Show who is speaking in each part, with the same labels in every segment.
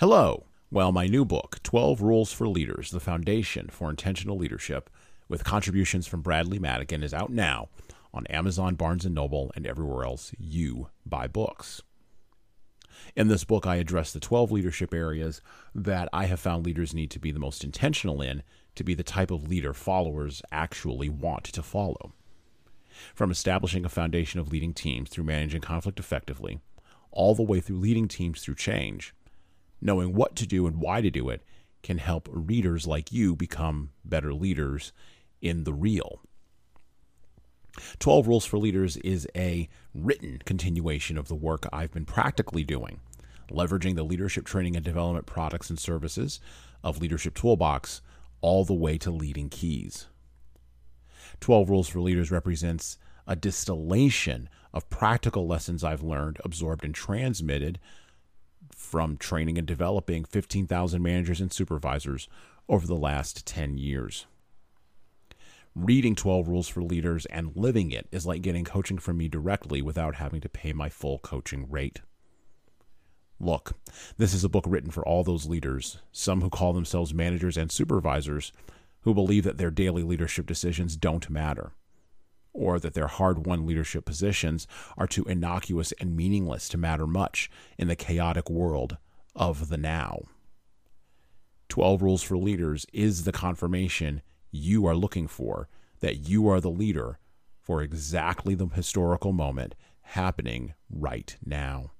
Speaker 1: Hello. Well, my new book, 12 Rules for Leaders The Foundation for Intentional Leadership, with contributions from Bradley Madigan, is out now on Amazon, Barnes & Noble, and everywhere else you buy books. In this book, I address the 12 leadership areas that I have found leaders need to be the most intentional in to be the type of leader followers actually want to follow. From establishing a foundation of leading teams through managing conflict effectively, all the way through leading teams through change, knowing what to do and why to do it can help readers like you become better leaders in the real. 12 Rules for Leaders is a written continuation of the work I've been practically doing, leveraging the leadership training and development products and services of Leadership Toolbox all the way to leading keys. 12 Rules for Leaders represents a distillation of practical lessons I've learned, absorbed, and transmitted from training and developing 15,000 managers and supervisors over the last 10 years. Reading 12 Rules for Leaders and living it is like getting coaching from me directly without having to pay my full coaching rate. Look, this is a book written for all those leaders, some who call themselves managers and supervisors, who believe that their daily leadership decisions don't matter or that their hard won leadership positions are too innocuous and meaningless to matter much in the chaotic world of the now. 12 Rules for Leaders is the confirmation you are looking for that you are the leader for exactly the historical moment happening right now.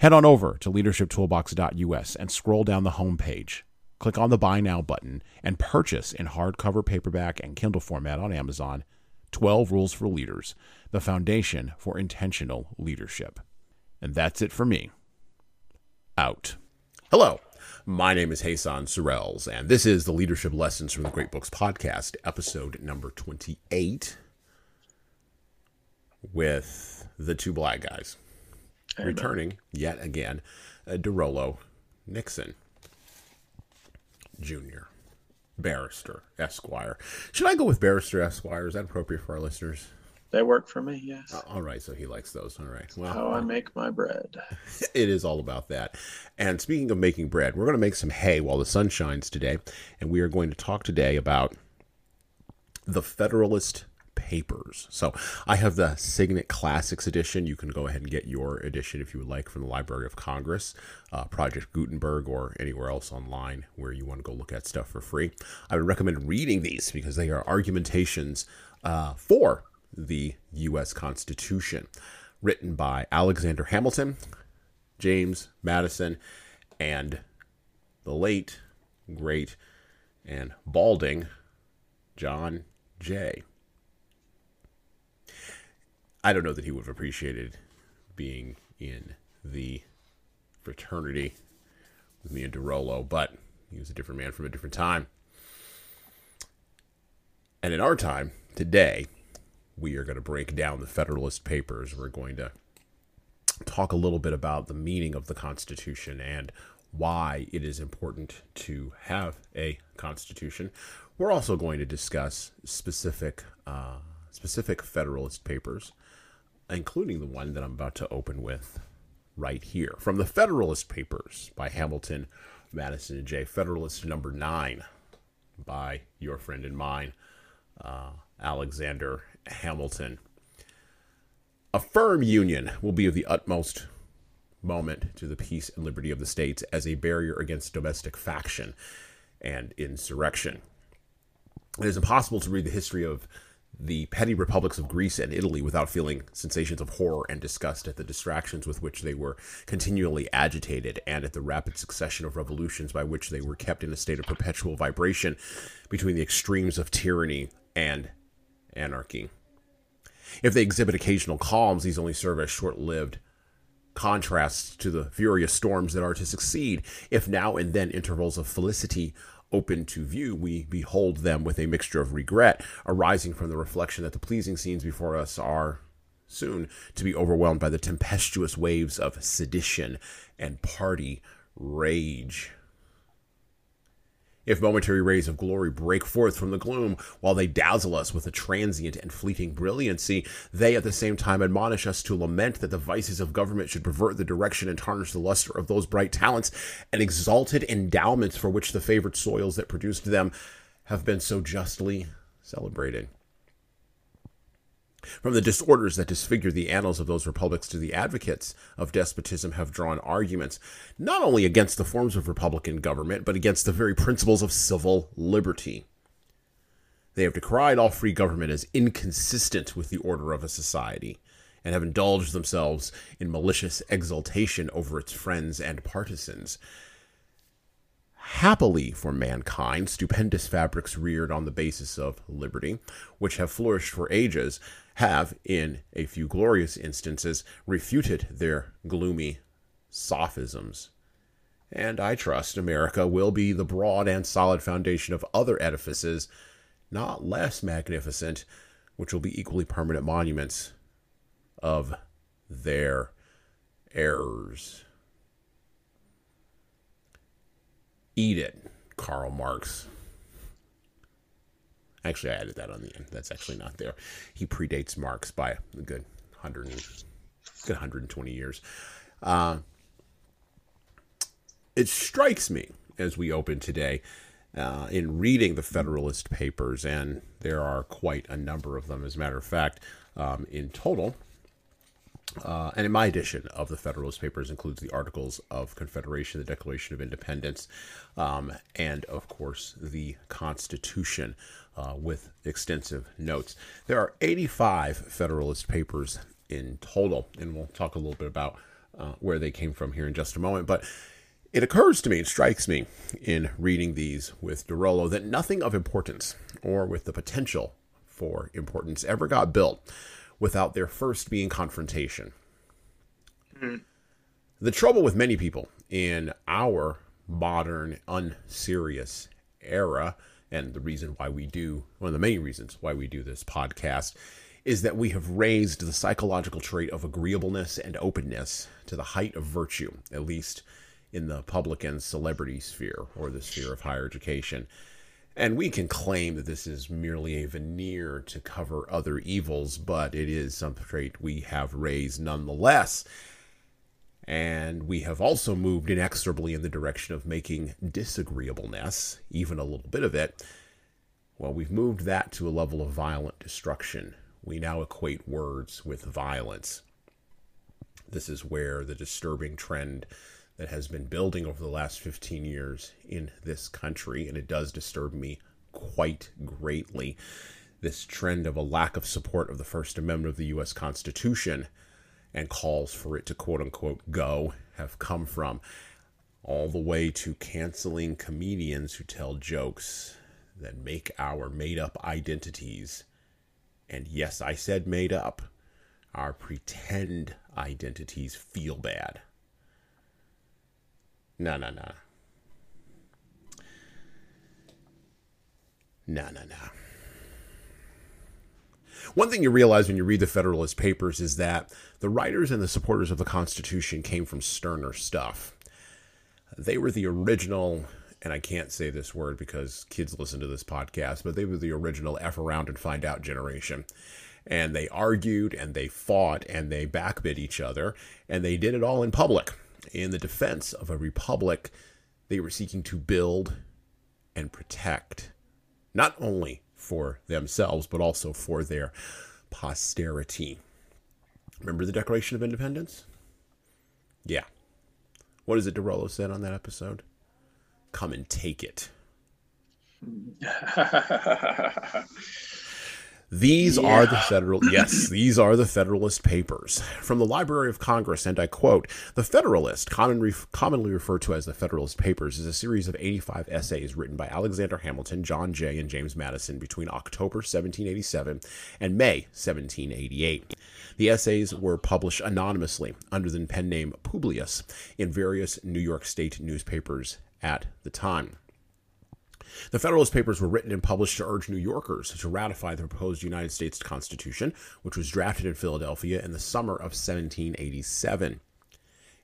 Speaker 1: Head on over to leadershiptoolbox.us and scroll down the homepage. Click on the Buy Now button and purchase in hardcover, paperback, and Kindle format on Amazon 12 Rules for Leaders, the foundation for intentional leadership. And that's it for me. Out. Hello. My name is Jesan Sorrells, and this is the Leadership Lessons from the Great Books podcast, episode number 28, with the two black guys. Returning yet again, uh, DeRollo Nixon Jr barrister, Esquire. Should I go with barrister, Esquire? Is that appropriate for our listeners?
Speaker 2: They work for me, yes.
Speaker 1: Uh, all right, so he likes those. All right.
Speaker 2: Well, how I make my bread.
Speaker 1: it is all about that. And speaking of making bread, we're going to make some hay while the sun shines today, and we are going to talk today about the Federalist papers. So I have the Signet Classics edition. You can go ahead and get your edition if you would like from the Library of Congress, uh, Project Gutenberg, or anywhere else online where you want to go look at stuff for free. I would recommend reading these because they are argumentations uh, for the U.S. Constitution, written by Alexander Hamilton, James Madison, and the late, great, and balding John Jay. I don't know that he would have appreciated being in the fraternity with me and DeRollo, but he was a different man from a different time. And in our time, today, we are going to break down the Federalist Papers. We're going to talk a little bit about the meaning of the Constitution and why it is important to have a Constitution. We're also going to discuss specific uh, specific Federalist Papers including the one that I'm about to open with right here. From the Federalist Papers by Hamilton, Madison, and Jay. Federalist number nine by your friend and mine, uh, Alexander Hamilton. A firm union will be of the utmost moment to the peace and liberty of the states as a barrier against domestic faction and insurrection. It is impossible to read the history of the petty republics of Greece and Italy without feeling sensations of horror and disgust at the distractions with which they were continually agitated and at the rapid succession of revolutions by which they were kept in a state of perpetual vibration between the extremes of tyranny and anarchy. If they exhibit occasional calms, these only serve as short lived contrasts to the furious storms that are to succeed. If now and then intervals of felicity open to view, we behold them with a mixture of regret arising from the reflection that the pleasing scenes before us are soon to be overwhelmed by the tempestuous waves of sedition and party rage. If momentary rays of glory break forth from the gloom, while they dazzle us with a transient and fleeting brilliancy, they at the same time admonish us to lament that the vices of government should pervert the direction and tarnish the luster of those bright talents and exalted endowments for which the favored soils that produced them have been so justly celebrated. From the disorders that disfigure the annals of those republics to the advocates of despotism have drawn arguments not only against the forms of republican government, but against the very principles of civil liberty. They have decried all free government as inconsistent with the order of a society, and have indulged themselves in malicious exultation over its friends and partisans. Happily for mankind, stupendous fabrics reared on the basis of liberty, which have flourished for ages, have, in a few glorious instances, refuted their gloomy sophisms. And I trust America will be the broad and solid foundation of other edifices, not less magnificent, which will be equally permanent monuments of their errors. Eat it, Karl Marx. Actually, I added that on the end. That's actually not there. He predates Marx by a good 100, good 120 years. Uh, it strikes me as we open today uh, in reading the Federalist Papers, and there are quite a number of them, as a matter of fact, um, in total. Uh, and in my edition of the Federalist Papers includes the Articles of Confederation, the Declaration of Independence, um, and of course the Constitution uh, with extensive notes. There are 85 Federalist Papers in total, and we'll talk a little bit about uh, where they came from here in just a moment. But it occurs to me, it strikes me in reading these with DeRollo that nothing of importance or with the potential for importance ever got built without there first being confrontation. Mm-hmm. The trouble with many people in our modern, unserious era, and the reason why we do, one of the many reasons why we do this podcast, is that we have raised the psychological trait of agreeableness and openness to the height of virtue, at least in the public and celebrity sphere or the sphere of higher education. And we can claim that this is merely a veneer to cover other evils, but it is some trait we have raised nonetheless. And we have also moved inexorably in the direction of making disagreeableness, even a little bit of it, well, we've moved that to a level of violent destruction. We now equate words with violence. This is where the disturbing trend that has been building over the last 15 years in this country, and it does disturb me quite greatly. This trend of a lack of support of the First Amendment of the U.S. Constitution and calls for it to quote unquote go have come from, all the way to canceling comedians who tell jokes that make our made up identities, and yes, I said made up, our pretend identities feel bad. No, no, no. No, no, no. One thing you realize when you read the Federalist Papers is that the writers and the supporters of the Constitution came from sterner stuff. They were the original, and I can't say this word because kids listen to this podcast, but they were the original F around and find out generation. And they argued and they fought and they backbit each other, and they did it all in public in the defense of a republic they were seeking to build and protect, not only for themselves, but also for their posterity. Remember the Declaration of Independence? Yeah. What is it DeRollo said on that episode? Come and take it. These yeah. are the federal yes, these are the Federalist Papers from the Library of Congress, and I quote: "The Federalist, commonly, commonly referred to as the Federalist Papers, is a series of 85 essays written by Alexander Hamilton, John Jay, and James Madison between October 1787 and May 1788." The essays were published anonymously under the pen name Publius in various New York State newspapers at the time. The Federalist Papers were written and published to urge New Yorkers to ratify the proposed United States Constitution, which was drafted in Philadelphia in the summer of 1787.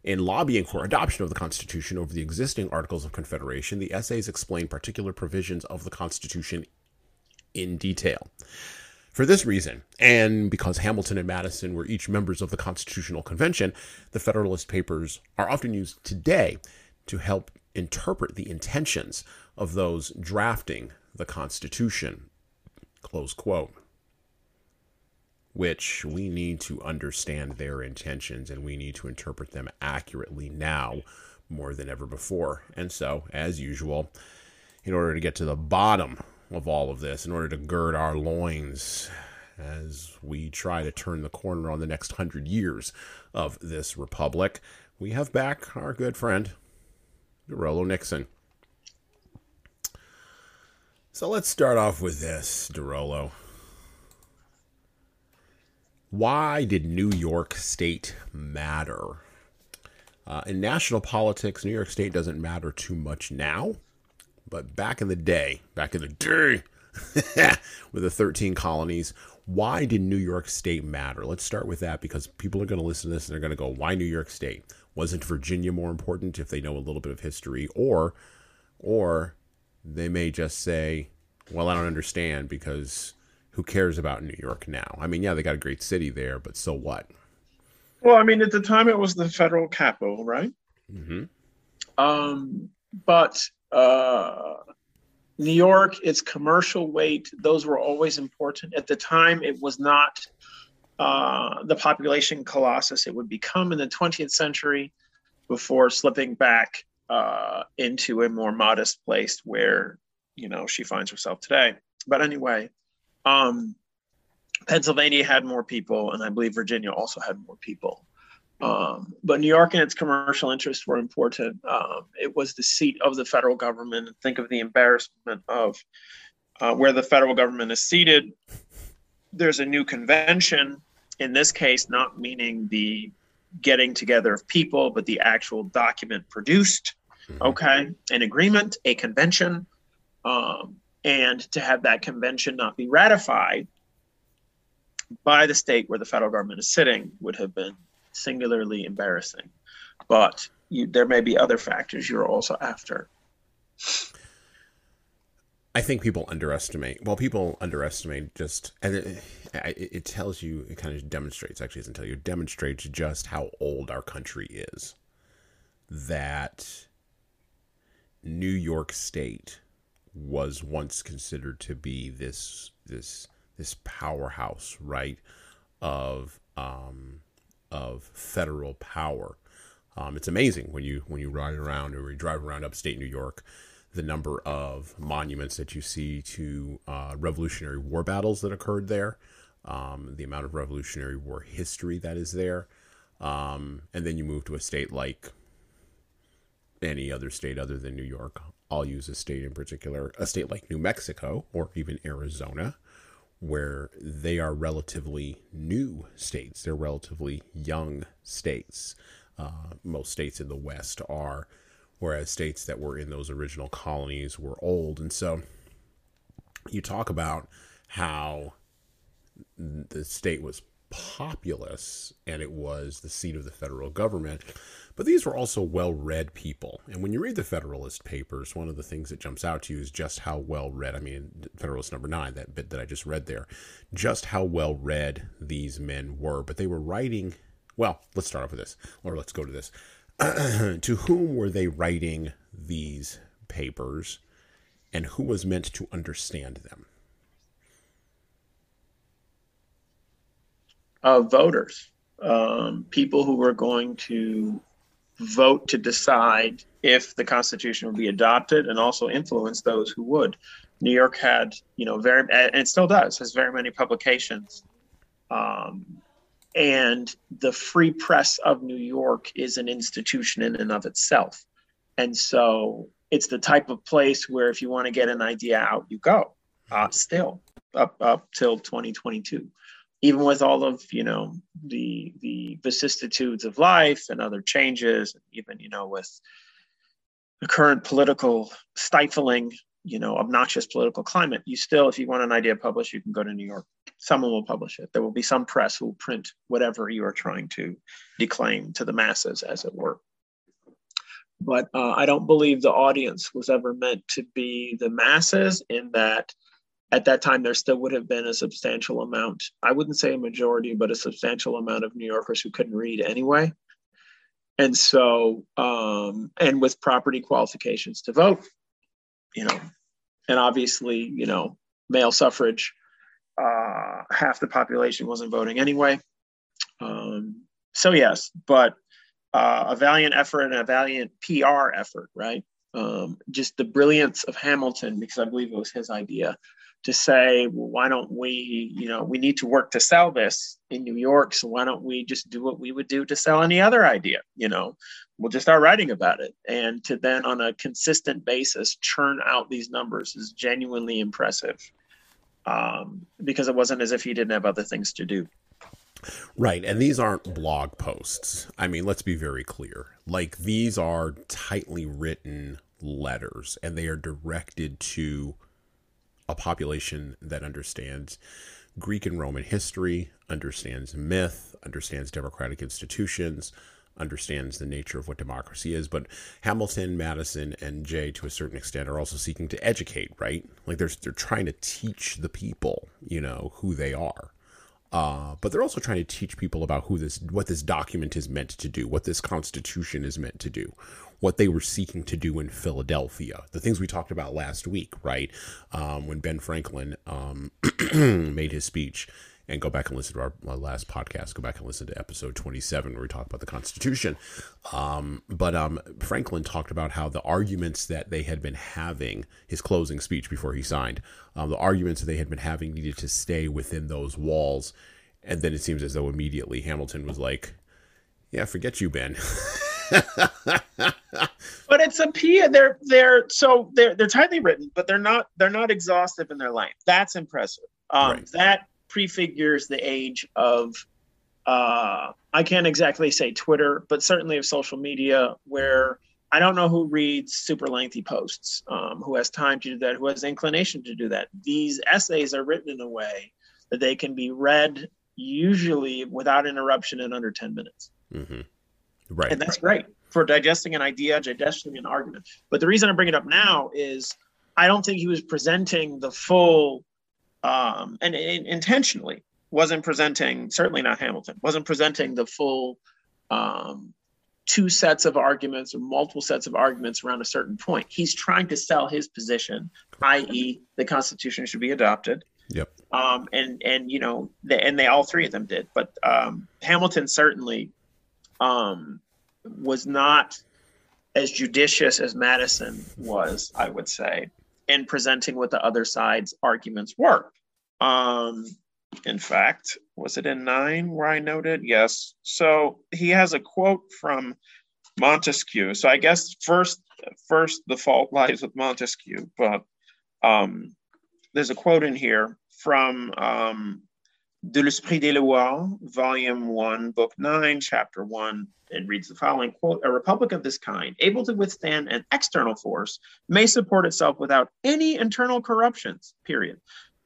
Speaker 1: In lobbying for adoption of the Constitution over the existing Articles of Confederation, the essays explain particular provisions of the Constitution in detail. For this reason, and because Hamilton and Madison were each members of the Constitutional Convention, the Federalist Papers are often used today to help interpret the intentions of those drafting the Constitution. Close quote which we need to understand their intentions and we need to interpret them accurately now more than ever before. And so, as usual, in order to get to the bottom of all of this, in order to gird our loins as we try to turn the corner on the next hundred years of this republic, we have back our good friend, DeRollo Nixon. So let's start off with this, DeRollo. Why did New York State matter? Uh, in national politics, New York State doesn't matter too much now, but back in the day, back in the day, with the 13 colonies, why did New York State matter? Let's start with that because people are going to listen to this and they're going to go, why New York State? Wasn't Virginia more important if they know a little bit of history? Or, or they may just say, well, I don't understand because who cares about New York now? I mean, yeah, they got a great city there, but so what?
Speaker 2: Well, I mean, at the time it was the federal capital, right?
Speaker 1: Mm-hmm.
Speaker 2: Um, but uh, New York, its commercial weight, those were always important. At the time, it was not uh, the population colossus it would become in the 20th century before slipping back uh, into a more modest place where, you know, she finds herself today. But anyway, um, Pennsylvania had more people, and I believe Virginia also had more people. Um, but New York and its commercial interests were important. Um, it was the seat of the federal government. Think of the embarrassment of uh, where the federal government is seated. There's a new convention, in this case, not meaning the getting together of people, but the actual document produced. Mm-hmm. Okay, an agreement, a convention. Um, and to have that convention not be ratified by the state where the federal government is sitting would have been singularly embarrassing. But you, there may be other factors you're also after.
Speaker 1: I think people underestimate. Well, people underestimate just, and it, tells you, it kind of demonstrates, actually, doesn't tell you, demonstrates just how old our country is. That New York State was once considered to be this this this powerhouse, right, of um, of federal power. Um, it's amazing when you when you ride around or you drive around upstate New York, the number of monuments that you see to uh, Revolutionary War battles that occurred there, um, the amount of Revolutionary War history that is there, um, and then you move to a state like any other state other than New York, I'll use a state in particular, a state like New Mexico or even Arizona, where they are relatively new states. They're relatively young states. Uh, most states in the West are, whereas states that were in those original colonies were old. And so you talk about how the state was populous and it was the seat of the federal government. But these were also well read people. And when you read the Federalist Papers, one of the things that jumps out to you is just how well read, I mean, Federalist number nine, that bit that I just read there, just how well read these men were. But they were writing, well, let's start off with this, or let's go to this. to whom were they writing these papers, and who was meant to understand them?
Speaker 2: Uh, voters, um, people who were going to vote to decide if the Constitution would be adopted and also influence those who would. New York had, you know, very, and it still does, has very many publications. Um, and the free press of New York is an institution in and of itself. And so it's the type of place where if you want to get an idea out, you go uh, still up, up till 2022 even with all of you know the the vicissitudes of life and other changes even you know with the current political stifling you know obnoxious political climate you still if you want an idea published you can go to new york someone will publish it. There will be some press who will print whatever you are trying to declaim to the masses, as it were. But uh, I don't believe the audience was ever meant to be the masses, in that at that time there still would have been a substantial amount, I wouldn't say a majority, but a substantial amount of New Yorkers who couldn't read anyway. And so, um, and with property qualifications to vote, you know, and obviously, you know, male suffrage, uh, half the population wasn't voting anyway. Um, so yes, but uh, a valiant effort and a valiant PR effort, right? Um, just the brilliance of Hamilton, because I believe it was his idea to say, well, why don't we, you know, we need to work to sell this in New York. So why don't we just do what we would do to sell any other idea? You know, we'll just start writing about it. And to then on a consistent basis churn out these numbers is genuinely impressive um, because it wasn't as if he didn't have other things to do.
Speaker 1: Right. And these aren't blog posts. I mean, let's be very clear. Like, these are tightly written letters and they are directed to a population that understands Greek and Roman history, understands myth, understands democratic institutions, understands the nature of what democracy is. But Hamilton, Madison, and Jay, to a certain extent, are also seeking to educate, right? Like they're they're trying to teach the people, you know, who they are. Uh, but they're also trying to teach people about who this, what this document is meant to do, what this Constitution is meant to do, what they were seeking to do in Philadelphia, the things we talked about last week, right? Um, when Ben Franklin um, made his speech. And go back and listen to our, our, last podcast. Go back and listen to episode 27 where we talk about the Constitution. Um, but um, Franklin talked about how the arguments that they had been having, his closing speech before he signed, um, the arguments that they had been having needed to stay within those walls. And then it seems as though immediately Hamilton was like, "Yeah, forget you, Ben."
Speaker 2: but it's a P. They're they're so they're they're tightly written, but they're not they're not exhaustive in their length. That's impressive. Um, right. That prefigures the age of uh, I can't exactly say Twitter, but certainly of social media, where I don't know who reads super lengthy posts, um, who has time to do that, who has inclination to do that. These essays are written in a way that they can be read usually without interruption in under 10 minutes. Mm-hmm. Right. And that's great for digesting an idea, digesting an argument. But the reason I bring it up now is I don't think he was presenting the full, um, and, and intentionally wasn't presenting, certainly not Hamilton, wasn't presenting the full um, two sets of arguments or multiple sets of arguments around a certain point. He's trying to sell his position, i.e., the Constitution should be adopted.
Speaker 1: Yep.
Speaker 2: Um, and and you know, the, and they all three of them did, but um, Hamilton certainly um, was not as judicious as Madison was, I would say, in presenting what the other side's arguments were. Um, in fact, was it in nine where I noted? Yes. So he has a quote from Montesquieu. So I guess first, first the fault lies with Montesquieu, but um, there's a quote in here from um, De l'Esprit des Lois, Volume 1, Book 9, Chapter 1. It reads the following quote A republic of this kind, able to withstand an external force, may support itself without any internal corruptions, period.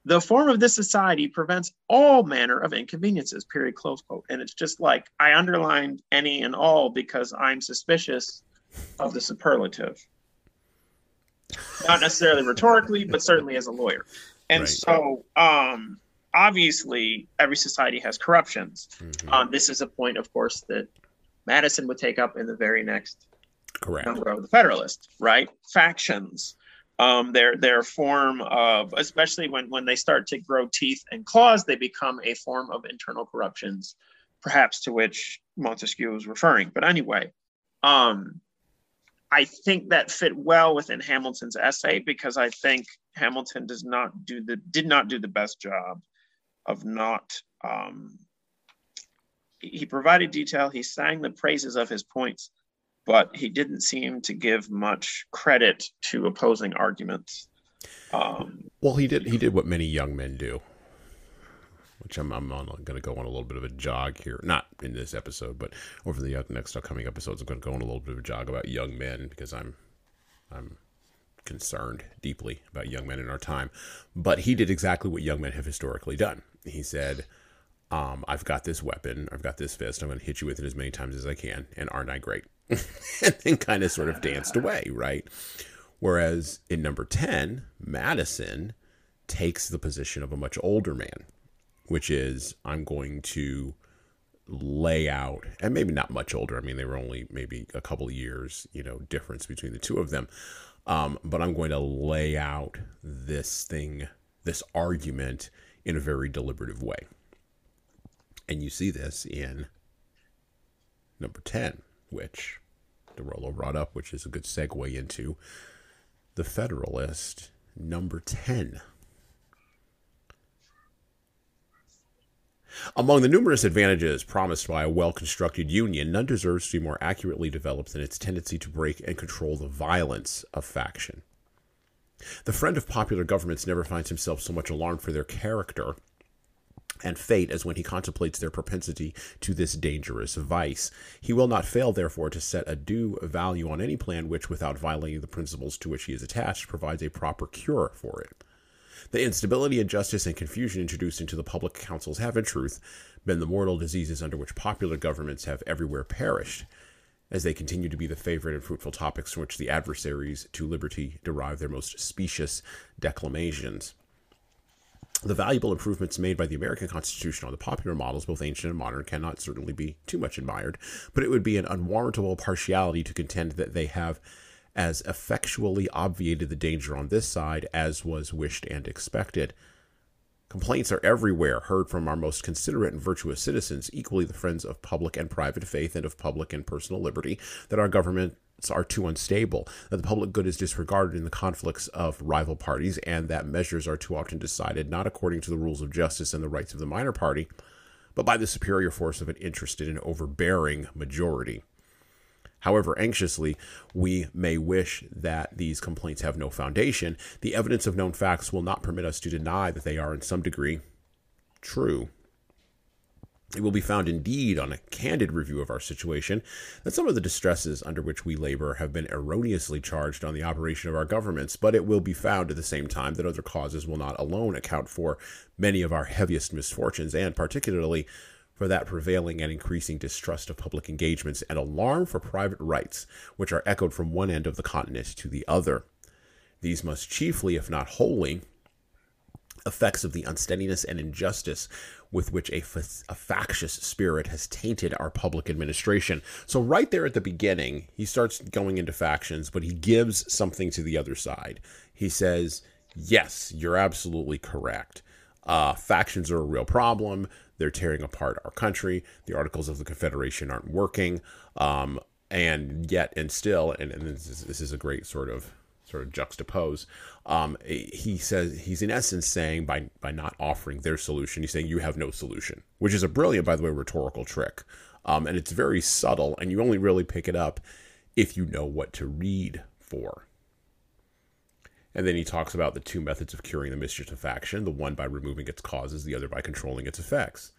Speaker 2: The form of this society prevents all manner of inconveniences, period, close quote. And it's just like I underlined any and all because I'm suspicious of the superlative. Not necessarily rhetorically, but certainly as a lawyer. And right. so, um, obviously every society has corruptions. Mm-hmm. Um, this is a point, of course, that Madison would take up in the very next
Speaker 1: Correct.
Speaker 2: number of the Federalist, right? Factions. Um, their their form of, especially when when they start to grow teeth and claws, they become a form of internal corruptions, perhaps to which Montesquieu was referring. But anyway, um, I think that fit well within Hamilton's essay because I think Hamilton does not do the did not do the best job of not um, he provided detail he sang the praises of his points but he didn't seem to give much credit to opposing arguments
Speaker 1: um, well he did he did what many young men do which I'm, I'm going to go on a little bit of a jog here. Not in this episode, but over the next upcoming episodes, I'm going to go on a little bit of a jog about young men because I'm I'm concerned deeply about young men in our time. But he did exactly what young men have historically done. He said, um, I've got this weapon, I've got this fist, I'm going to hit you with it as many times as I can, and aren't I great? and then kind of sort of danced away, right? Whereas in number 10, Madison takes the position of a much older man, which is, I'm going to lay out, and maybe not much older. I mean, they were only maybe a couple years, you know, difference between the two of them. Um, but I'm going to lay out this thing, this argument in a very deliberative way. And you see this in number 10, which DeRollo brought up, which is a good segue into the Federalist number 10. Among the numerous advantages promised by a well constructed union, none deserves to be more accurately developed than its tendency to break and control the violence of faction. The friend of popular governments never finds himself so much alarmed for their character and fate as when he contemplates their propensity to this dangerous vice. He will not fail, therefore, to set a due value on any plan which, without violating the principles to which he is attached, provides a proper cure for it. The instability, injustice, and confusion introduced into the public councils have, in truth, been the mortal diseases under which popular governments have everywhere perished, as they continue to be the favorite and fruitful topics from which the adversaries to liberty derive their most specious declamations. The valuable improvements made by the American Constitution on the popular models, both ancient and modern, cannot certainly be too much admired, but it would be an unwarrantable partiality to contend that they have as effectually obviated the danger on this side as was wished and expected. Complaints are everywhere heard from our most considerate and virtuous citizens, equally the friends of public and private faith and of public and personal liberty, that our governments are too unstable, that the public good is disregarded in the conflicts of rival parties, and that measures are too often decided not according to the rules of justice and the rights of the minor party, but by the superior force of an interested and overbearing majority. However anxiously we may wish that these complaints have no foundation, the evidence of known facts will not permit us to deny that they are in some degree true. It will be found indeed on a candid review of our situation that some of the distresses under which we labor have been erroneously charged on the operation of our governments, but it will be found at the same time that other causes will not alone account for many of our heaviest misfortunes, and particularly for that prevailing and increasing distrust of public engagements and alarm for private rights, which are echoed from one end of the continent to the other. These must chiefly, if not wholly, effects of the unsteadiness and injustice with which a, a factious spirit has tainted our public administration. So, right there at the beginning, he starts going into factions, but he gives something to the other side. He says, Yes, you're absolutely correct. Uh, factions are a real problem. They're tearing apart our country. The Articles of the Confederation aren't working. Um, and yet, and still, and, and this, is, this is a great sort of sort of juxtapose. Um, he says he's in essence saying by by not offering their solution, he's saying you have no solution, which is a brilliant, by the way, rhetorical trick. Um, and it's very subtle, and you only really pick it up if you know what to read for. And then he talks about the two methods of curing the mischief of faction the one by removing its causes, the other by controlling its effects.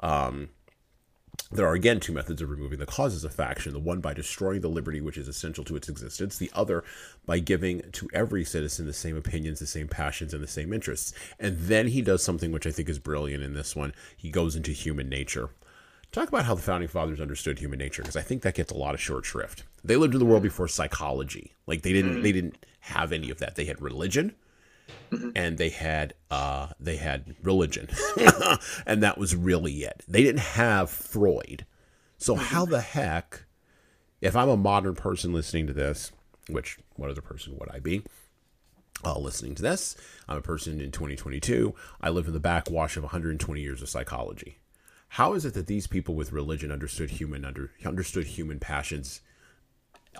Speaker 1: Um, there are again two methods of removing the causes of faction the one by destroying the liberty which is essential to its existence, the other by giving to every citizen the same opinions, the same passions, and the same interests. And then he does something which I think is brilliant in this one. He goes into human nature. Talk about how the founding fathers understood human nature because I think that gets a lot of short shrift. They lived in the world before psychology. Like they didn't they didn't have any of that. They had religion and they had uh they had religion. and that was really it. They didn't have Freud. So how the heck if I'm a modern person listening to this, which what other person would I be? Uh, listening to this, I'm a person in 2022. I live in the backwash of 120 years of psychology. How is it that these people with religion understood human under understood human passions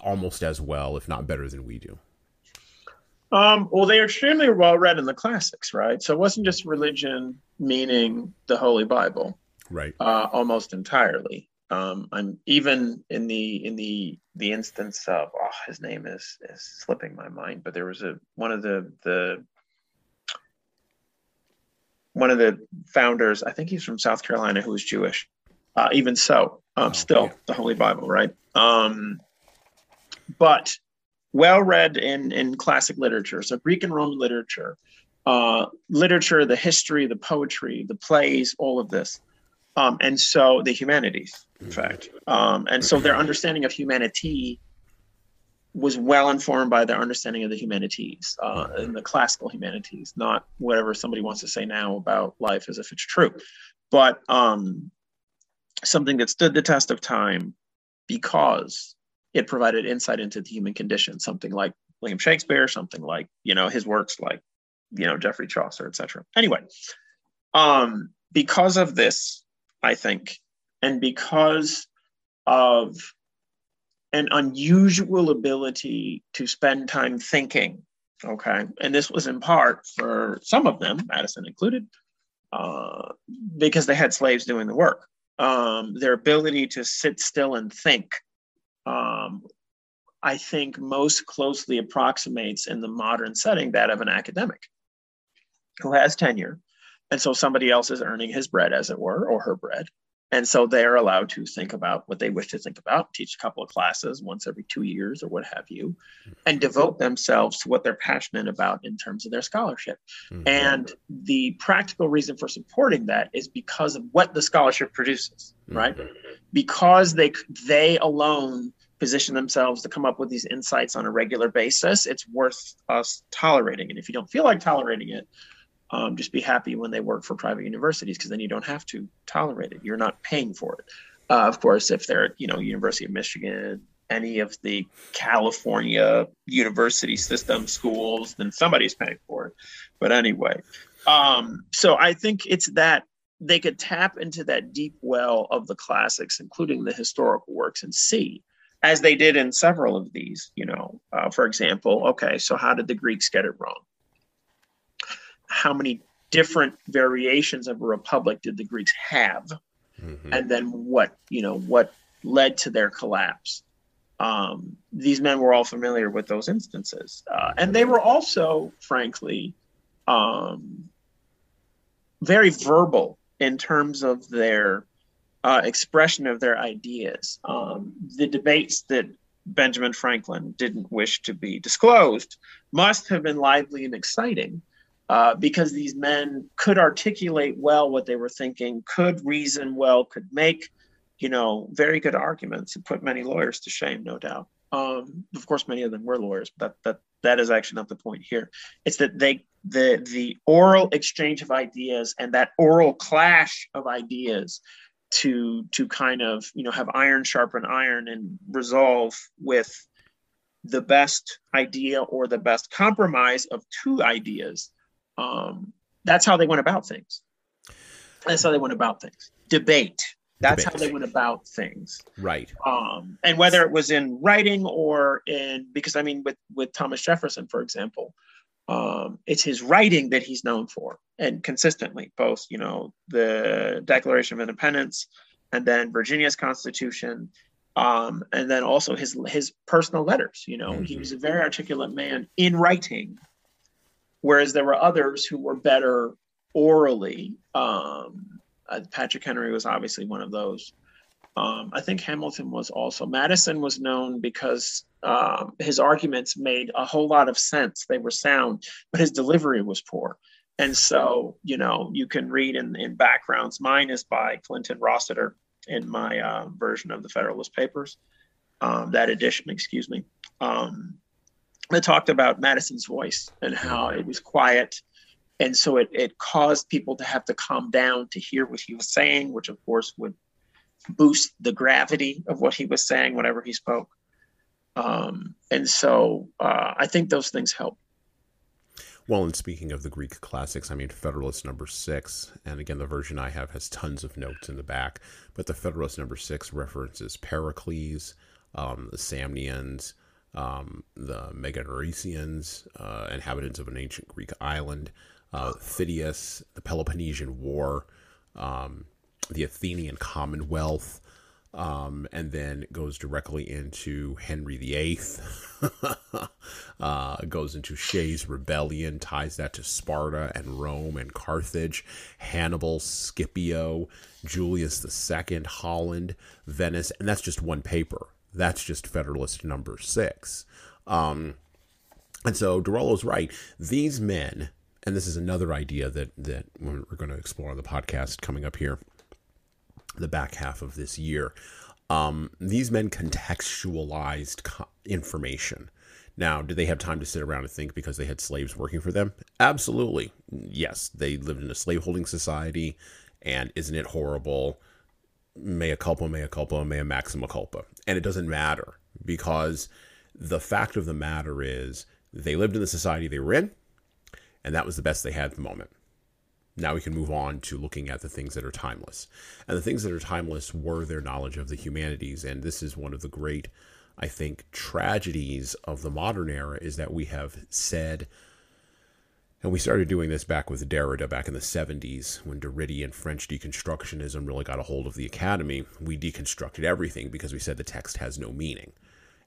Speaker 1: almost as well, if not better than we do?
Speaker 2: Um, well, they're extremely well read in the classics, right? So it wasn't just religion meaning the Holy Bible,
Speaker 1: right?
Speaker 2: Uh, almost entirely. Um, I'm even in the in the the instance of oh, his name is is slipping my mind, but there was a one of the the one of the founders, I think he's from South Carolina, who was Jewish. Uh, even so, um, oh, still yeah. the Holy Bible, right? Um, but well read in in classic literature. So Greek and Roman literature uh, literature, the history, the poetry, the plays, all of this. Um, and so the humanities, in fact. Um, and so their understanding of humanity was well informed by their understanding of the humanities uh, and the classical humanities, not whatever somebody wants to say now about life as if it's true, but um, something that stood the test of time because it provided insight into the human condition, something like William Shakespeare, something like you know his works like you know Geoffrey Chaucer, etc. Anyway, um, because of this, I think, and because of an unusual ability to spend time thinking. Okay. And this was in part for some of them, Madison included, uh, because they had slaves doing the work. Um, their ability to sit still and think, um, I think, most closely approximates in the modern setting that of an academic who has tenure. And so somebody else is earning his bread, as it were, or her bread. And so they're allowed to think about what they wish to think about, teach a couple of classes once every two years or what have you, and devote themselves to what they're passionate about in terms of their scholarship. Mm-hmm. And the practical reason for supporting that is because of what the scholarship produces, mm-hmm. right? Because they they alone position themselves to come up with these insights on a regular basis, it's worth us tolerating. And if you don't feel like tolerating it, um, just be happy when they work for private universities because then you don't have to tolerate it. You're not paying for it. Uh, of course, if they're, you know, University of Michigan, any of the California university system schools, then somebody's paying for it. But anyway, um, so I think it's that they could tap into that deep well of the classics, including the historical works, and see, as they did in several of these, you know, uh, for example, okay, so how did the Greeks get it wrong? how many different variations of a republic did the Greeks have, mm-hmm. and then what you know what led to their collapse. Um, these men were all familiar with those instances, uh, and they were also, frankly, um, very verbal in terms of their uh, expression of their ideas. Um, the debates that Benjamin Franklin didn't wish to be disclosed must have been lively and exciting uh, because these men could articulate well what they were thinking, could reason well, could make, you know, very good arguments and put many lawyers to shame, no doubt. Um, of course, many of them were lawyers, but that that that is actually not the point here. It's that they the the oral exchange of ideas and that oral clash of ideas to to kind of you know have iron sharpen iron and resolve with the best idea or the best compromise of two ideas um, that's how they went about things. That's how they went about things. Debate. That's Debate. how they went about things.
Speaker 1: Right.
Speaker 2: Um, and whether it was in writing or in, because I mean, with with Thomas Jefferson, for example, um, it's his writing that he's known for, and consistently, both you know the Declaration of Independence, and then Virginia's Constitution, um, and then also his his personal letters. You know, mm-hmm. he was a very articulate man in writing, whereas there were others who were better orally. Um, uh, Patrick Henry was obviously one of those. Um, I think Hamilton was also. Madison was known because um, his arguments made a whole lot of sense. They were sound, but his delivery was poor. And so, you know, you can read in, in backgrounds. Mine is by Clinton Rossiter in my uh, version of the Federalist Papers, um, that edition, excuse me. Um, talked about Madison's voice and how it was quiet. And so it, it caused people to have to calm down to hear what he was saying, which of course would boost the gravity of what he was saying whenever he spoke. Um, and so uh, I think those things help.
Speaker 1: Well, and speaking of the Greek classics, I mean, Federalist number six, and again, the version I have has tons of notes in the back, but the Federalist number six references Pericles, um, the Samnians, um, the Megarensians, uh, inhabitants of an ancient Greek island, uh, Phidias, the Peloponnesian War, um, the Athenian Commonwealth, um, and then goes directly into Henry VIII, uh, goes into Shays' rebellion, ties that to Sparta and Rome and Carthage, Hannibal, Scipio, Julius II, Holland, Venice, and that's just one paper. That's just Federalist number six. Um, and so DeRollo's right. These men and this is another idea that that we're going to explore on the podcast coming up here, the back half of this year. Um, these men contextualized co- information. Now, did they have time to sit around and think because they had slaves working for them? Absolutely. Yes, they lived in a slaveholding society, and isn't it horrible? Mea culpa, mea culpa, mea maxima culpa. And it doesn't matter because the fact of the matter is they lived in the society they were in, and that was the best they had at the moment. Now we can move on to looking at the things that are timeless. And the things that are timeless were their knowledge of the humanities. And this is one of the great, I think, tragedies of the modern era is that we have said, and we started doing this back with Derrida back in the 70s when Derrida and French deconstructionism really got a hold of the academy. We deconstructed everything because we said the text has no meaning.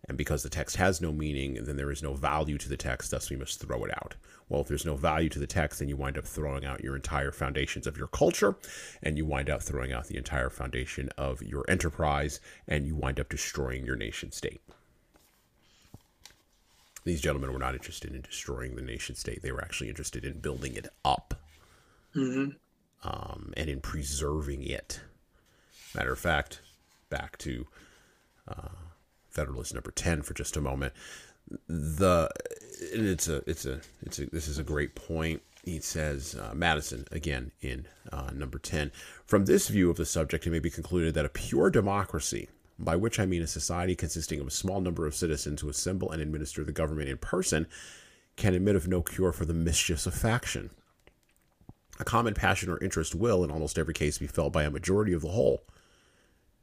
Speaker 1: And because the text has no meaning, then there is no value to the text, thus we must throw it out. Well, if there's no value to the text, then you wind up throwing out your entire foundations of your culture, and you wind up throwing out the entire foundation of your enterprise, and you wind up destroying your nation state. These gentlemen were not interested in destroying the nation state. They were actually interested in building it up mm-hmm. um, and in preserving it. Matter of fact, back to uh, Federalist number 10 for just a moment. The it's a it's a it's a this is a great point. He says uh, Madison again in uh, number 10. From this view of the subject, it may be concluded that a pure democracy, by which I mean a society consisting of a small number of citizens who assemble and administer the government in person, can admit of no cure for the mischiefs of faction. A common passion or interest will, in almost every case, be felt by a majority of the whole.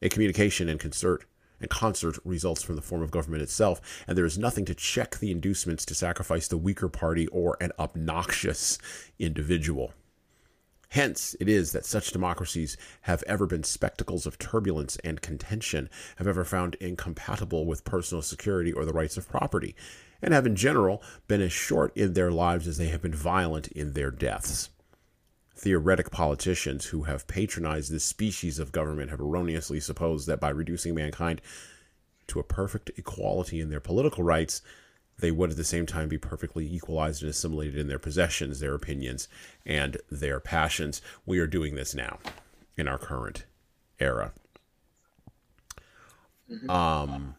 Speaker 1: A communication and concert and concert results from the form of government itself, and there is nothing to check the inducements to sacrifice the weaker party or an obnoxious individual. Hence, it is that such democracies have ever been spectacles of turbulence and contention, have ever found incompatible with personal security or the rights of property, and have in general been as short in their lives as they have been violent in their deaths theoretic politicians who have patronized this species of government have erroneously supposed that by reducing mankind to a perfect equality in their political rights, they would at the same time be perfectly equalized and assimilated in their possessions, their opinions, and their passions. We are doing this now in our current era. Mm-hmm. Um,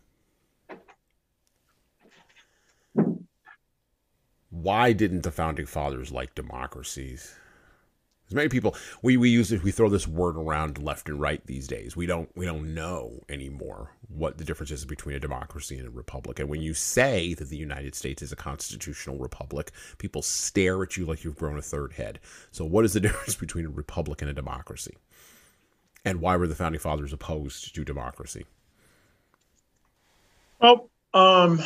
Speaker 1: why didn't the founding fathers like democracies? As many people we, we use it we throw this word around left and right these days. We don't we don't know anymore what the difference is between a democracy and a republic. And when you say that the United States is a constitutional republic, people stare at you like you've grown a third head. So what is the difference between a republic and a democracy? And why were the founding fathers opposed to democracy?
Speaker 2: Well, um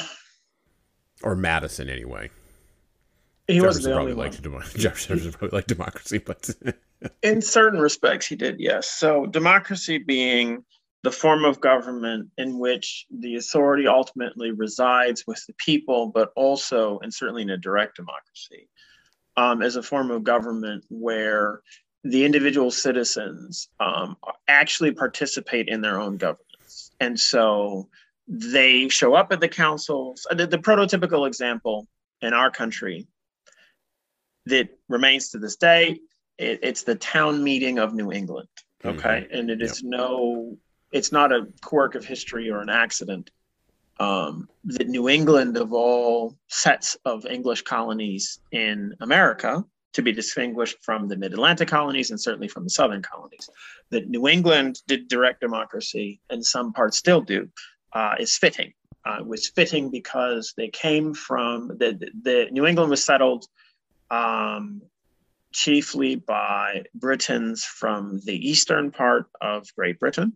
Speaker 1: or Madison anyway.
Speaker 2: He was the only
Speaker 1: one. Jefferson probably liked democracy, but
Speaker 2: in certain respects, he did. Yes. So democracy being the form of government in which the authority ultimately resides with the people, but also, and certainly in a direct democracy, um, as a form of government where the individual citizens um, actually participate in their own governance. And so they show up at the councils. The, the prototypical example in our country that remains to this day. It, it's the town meeting of New England. Mm-hmm. Okay. Mm-hmm. And it is yep. no, it's not a quirk of history or an accident. Um, that New England, of all sets of English colonies in America, to be distinguished from the mid Atlantic colonies and certainly from the southern colonies, that New England did direct democracy and some parts still do, uh, is fitting. Uh, it was fitting because they came from the, the, the New England was settled um, chiefly by Britons from the eastern part of Great Britain.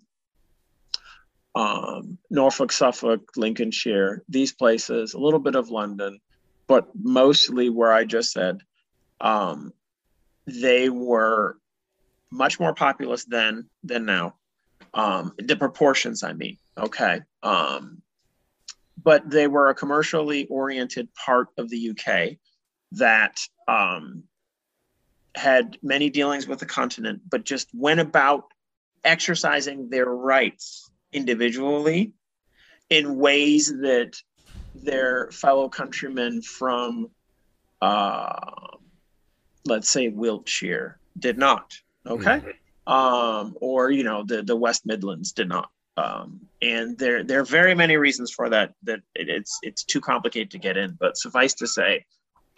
Speaker 2: Um, Norfolk, Suffolk, Lincolnshire, these places, a little bit of London, but mostly where I just said, um, they were much more populous then than now. Um, the proportions, I mean, okay. Um, but they were a commercially oriented part of the UK that um, had many dealings with the continent, but just went about exercising their rights individually in ways that their fellow countrymen from uh, let's say Wiltshire did not. Okay. Mm-hmm. Um, or you know the the West Midlands did not. Um, and there there are very many reasons for that. That it, it's it's too complicated to get in. But suffice to say,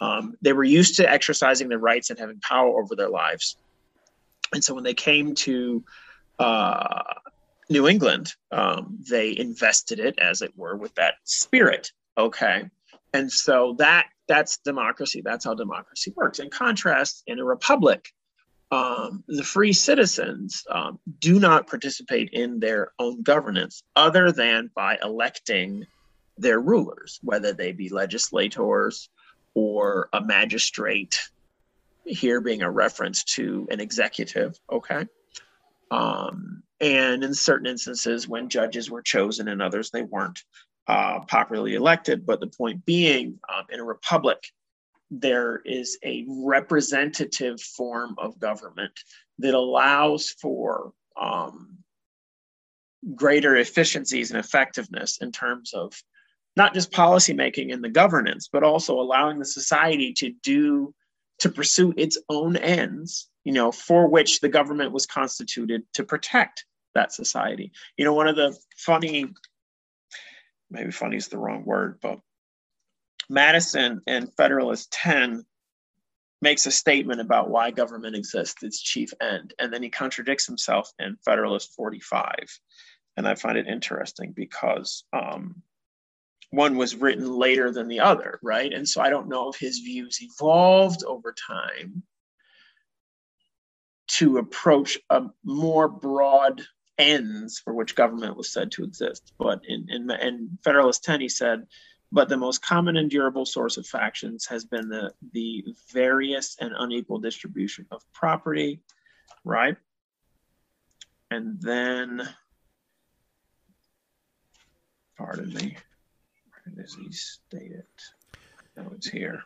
Speaker 2: um, they were used to exercising their rights and having power over their lives. And so when they came to uh, New England, um, they invested it, as it were, with that spirit. Okay, and so that that's democracy. That's how democracy works. In contrast, in a republic, um, the free citizens um, do not participate in their own governance other than by electing their rulers, whether they be legislators or a magistrate, here being a reference to an executive. Okay. Um, and in certain instances, when judges were chosen and others they weren't uh, popularly elected. But the point being, um, in a republic, there is a representative form of government that allows for um, greater efficiencies and effectiveness in terms of not just policymaking and the governance, but also allowing the society to do to pursue its own ends, you know, for which the government was constituted to protect that society. You know, one of the funny, maybe funny is the wrong word, but Madison in Federalist 10 makes a statement about why government exists, its chief end, and then he contradicts himself in Federalist 45. And I find it interesting because um, one was written later than the other, right? And so I don't know if his views evolved over time to approach a more broad ends for which government was said to exist. But in, in, in Federalist 10, he said, but the most common and durable source of factions has been the, the various and unequal distribution of property, right? And then, pardon me, does he state it? No, it's here.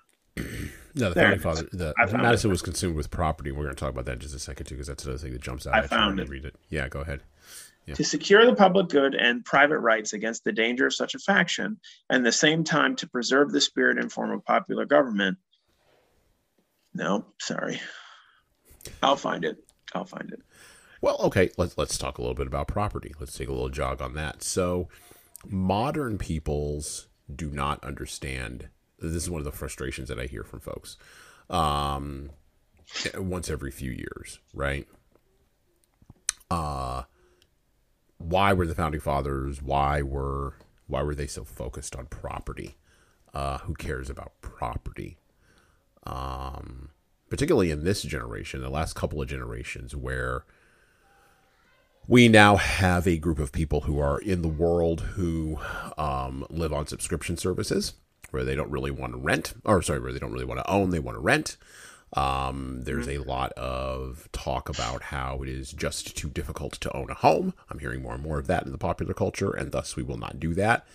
Speaker 1: No, the founding father, the Madison it. was consumed with property. We're going to talk about that in just a second too, because that's another thing that jumps out.
Speaker 2: I found it.
Speaker 1: Read it. Yeah, go ahead
Speaker 2: yeah. to secure the public good and private rights against the danger of such a faction, and the same time to preserve the spirit and form of popular government. No, sorry. I'll find it. I'll find it.
Speaker 1: Well, okay, let's let's talk a little bit about property. Let's take a little jog on that. So, modern peoples do not understand. This is one of the frustrations that I hear from folks. Um, once every few years, right? Uh why were the founding fathers why were why were they so focused on property uh, who cares about property um, particularly in this generation the last couple of generations where we now have a group of people who are in the world who um, live on subscription services where they don't really want to rent or sorry where they don't really want to own they want to rent um, there's a lot of talk about how it is just too difficult to own a home. I'm hearing more and more of that in the popular culture, and thus we will not do that.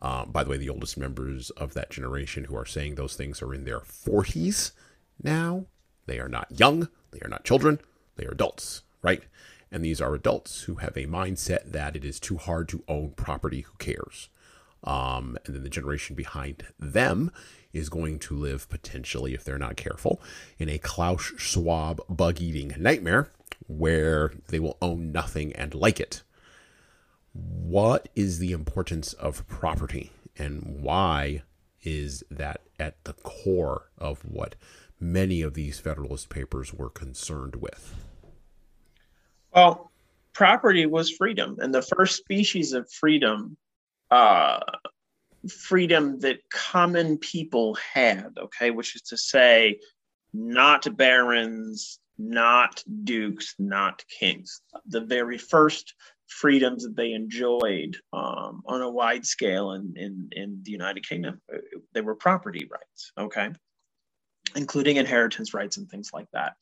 Speaker 1: Um, by the way, the oldest members of that generation who are saying those things are in their 40s now. They are not young, they are not children, they are adults, right? And these are adults who have a mindset that it is too hard to own property. Who cares? Um, and then the generation behind them is going to live potentially, if they're not careful, in a Klaus Schwab bug eating nightmare where they will own nothing and like it. What is the importance of property and why is that at the core of what many of these Federalist Papers were concerned with?
Speaker 2: Well, property was freedom, and the first species of freedom uh, freedom that common people had, okay, which is to say, not barons, not dukes, not kings. The very first freedoms that they enjoyed um, on a wide scale in, in, in the United Kingdom, they were property rights, okay, including inheritance rights and things like that.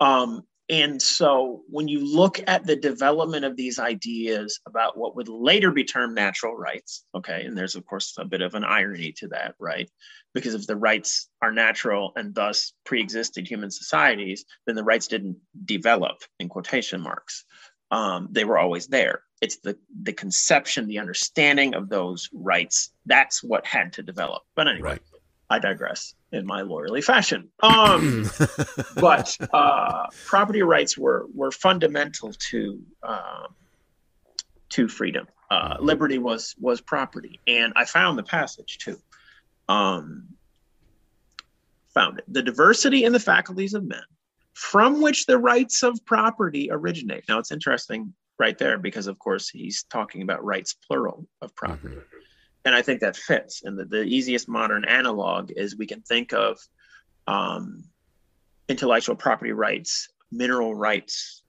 Speaker 2: Um, and so when you look at the development of these ideas about what would later be termed natural rights, okay, and there's of course a bit of an irony to that, right? Because if the rights are natural and thus pre-existed human societies, then the rights didn't develop in quotation marks. Um, they were always there. It's the the conception, the understanding of those rights. That's what had to develop. But anyway,
Speaker 1: right.
Speaker 2: I digress in my lawyerly fashion. Um, but uh, property rights were were fundamental to um, to freedom. Uh, liberty was was property, and I found the passage too. Um, found it. The diversity in the faculties of men, from which the rights of property originate. Now it's interesting right there because, of course, he's talking about rights plural of property. Mm-hmm and I think that fits. And the, the easiest modern analog is we can think of um, intellectual property rights, mineral rights,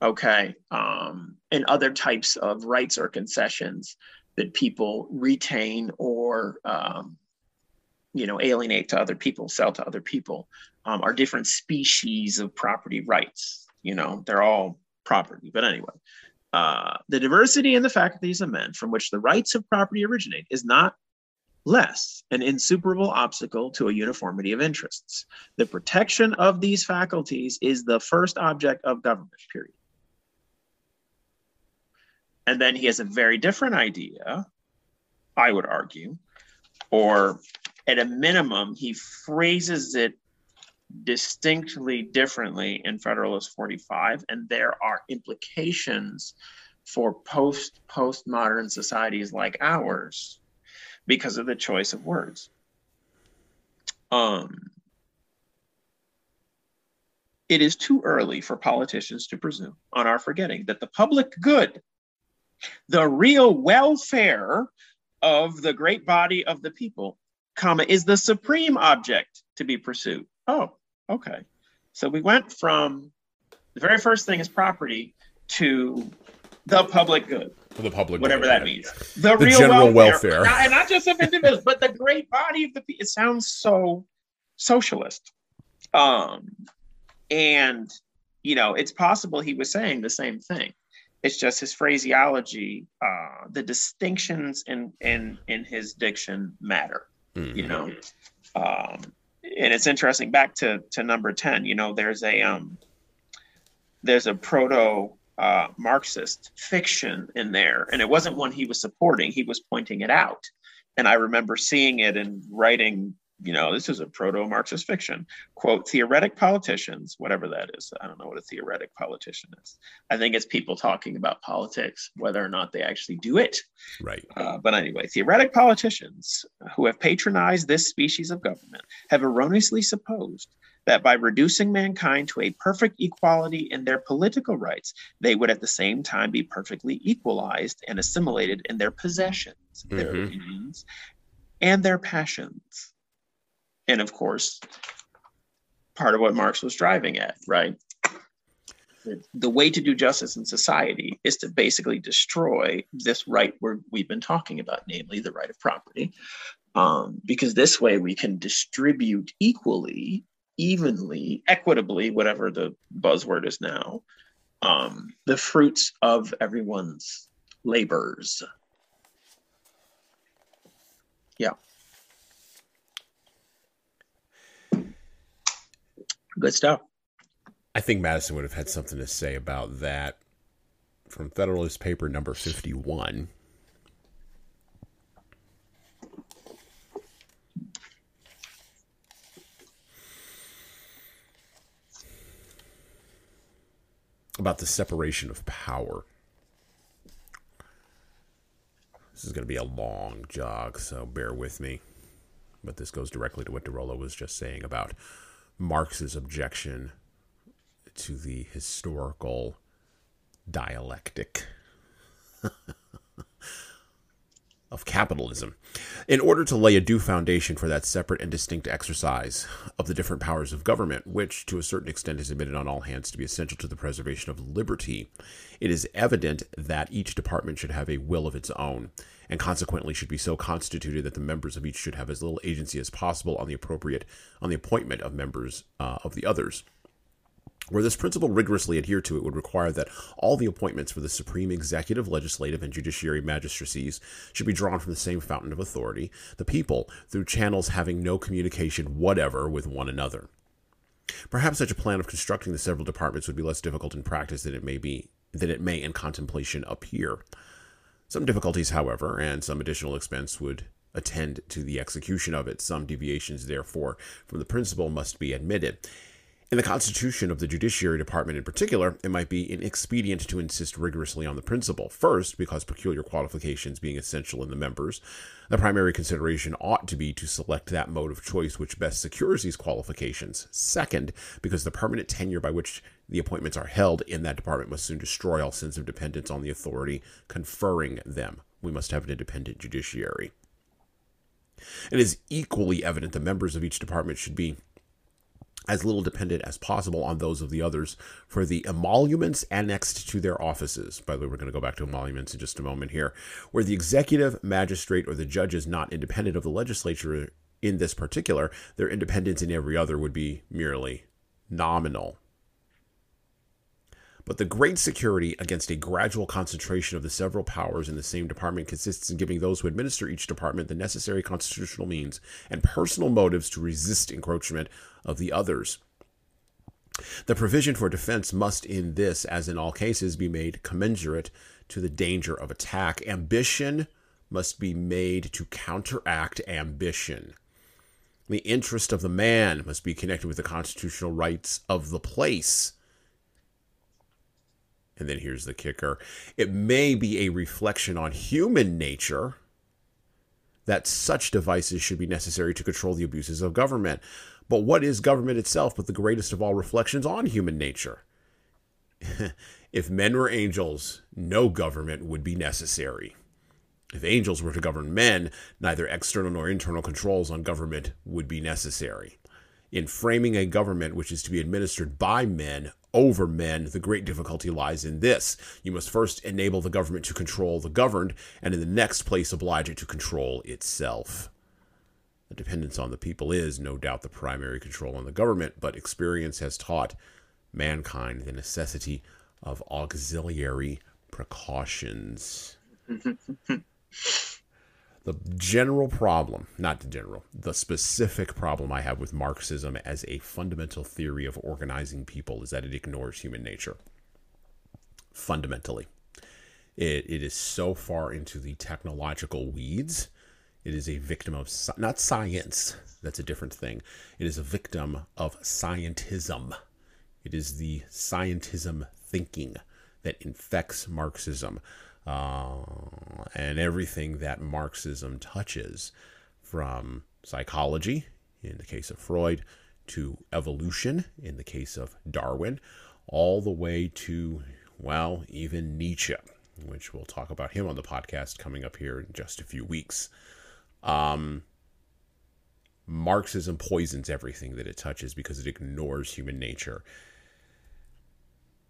Speaker 2: okay, um, and other types of rights or concessions that people retain or um, you know alienate to other people, sell to other people, um, are different species of property rights. You know, they're all property, but anyway, uh, the diversity in the faculties of men from which the rights of property originate is not less an insuperable obstacle to a uniformity of interests. The protection of these faculties is the first object of government, period. And then he has a very different idea, I would argue, or at a minimum, he phrases it distinctly differently in Federalist 45, and there are implications for post postmodern societies like ours because of the choice of words. Um, it is too early for politicians to presume on our forgetting that the public good, the real welfare of the great body of the people, comma, is the supreme object to be pursued. Oh, Okay. So we went from the very first thing is property to the public good.
Speaker 1: The public
Speaker 2: whatever
Speaker 1: good,
Speaker 2: that
Speaker 1: yeah.
Speaker 2: means.
Speaker 1: The, the general welfare. welfare.
Speaker 2: and not just of individuals, but the great body of the people. It sounds so socialist. Um, and you know, it's possible he was saying the same thing. It's just his phraseology, uh, the distinctions in in in his diction matter. Mm-hmm. You know, um, and it's interesting back to to number 10 you know there's a um there's a proto uh, marxist fiction in there and it wasn't one he was supporting he was pointing it out. And i remember seeing it and writing you know, this is a proto Marxist fiction. Quote, theoretic politicians, whatever that is. I don't know what a theoretic politician is. I think it's people talking about politics, whether or not they actually do it.
Speaker 1: Right.
Speaker 2: Uh, but anyway, theoretic politicians who have patronized this species of government have erroneously supposed that by reducing mankind to a perfect equality in their political rights, they would at the same time be perfectly equalized and assimilated in their possessions, mm-hmm. their opinions, and their passions and of course part of what marx was driving at right? The way to do justice in society is to basically destroy this right we we've been talking about namely the right of property um, because this way we can distribute equally evenly equitably whatever the buzzword is now um, the fruits of everyone's labors. Yeah Good stuff.
Speaker 1: I think Madison would have had something to say about that from Federalist Paper number 51. About the separation of power. This is going to be a long jog, so bear with me. But this goes directly to what DeRollo was just saying about Marx's objection to the historical dialectic of capitalism. In order to lay a due foundation for that separate and distinct exercise of the different powers of government, which to a certain extent is admitted on all hands to be essential to the preservation of liberty, it is evident that each department should have a will of its own, and consequently should be so constituted that the members of each should have as little agency as possible on the appropriate on the appointment of members uh, of the others. Were this principle rigorously adhered to, it would require that all the appointments for the supreme executive, legislative, and judiciary magistracies should be drawn from the same fountain of authority, the people, through channels having no communication whatever with one another. Perhaps such a plan of constructing the several departments would be less difficult in practice than it may be than it may in contemplation appear. Some difficulties, however, and some additional expense would attend to the execution of it. Some deviations, therefore, from the principle must be admitted. In the constitution of the Judiciary Department in particular, it might be inexpedient to insist rigorously on the principle. First, because peculiar qualifications being essential in the members, the primary consideration ought to be to select that mode of choice which best secures these qualifications. Second, because the permanent tenure by which the appointments are held in that department must soon destroy all sense of dependence on the authority conferring them. We must have an independent judiciary. It is equally evident the members of each department should be as little dependent as possible on those of the others for the emoluments annexed to their offices. By the way, we're going to go back to emoluments in just a moment here, where the executive, magistrate, or the judge is not independent of the legislature in this particular, their independence in every other would be merely nominal. But the great security against a gradual concentration of the several powers in the same department consists in giving those who administer each department the necessary constitutional means and personal motives to resist encroachment of the others. The provision for defense must, in this as in all cases, be made commensurate to the danger of attack. Ambition must be made to counteract ambition. The interest of the man must be connected with the constitutional rights of the place and then here's the kicker it may be a reflection on human nature that such devices should be necessary to control the abuses of government. But what is government itself but the greatest of all reflections on human nature? if men were angels, no government would be necessary. If angels were to govern men, neither external nor internal controls on government would be necessary. In framing a government which is to be administered by men, over men, the great difficulty lies in this. You must first enable the government to control the governed, and in the next place oblige it to control itself. The dependence on the people is, no doubt, the primary control on the government, but experience has taught mankind the necessity of auxiliary precautions. the general problem, not the general, the specific problem I have with Marxism as a fundamental theory of organizing people is that it ignores human nature. Fundamentally, it, it is so far into the technological weeds. It is a victim of not science, that's a different thing. It is a victim of scientism. It is the scientism thinking that infects Marxism uh, and everything that Marxism touches, from psychology, in the case of Freud, to evolution, in the case of Darwin, all the way to, well, even Nietzsche, which we'll talk about him on the podcast coming up here in just a few weeks. Um, Marxism poisons everything that it touches because it ignores human nature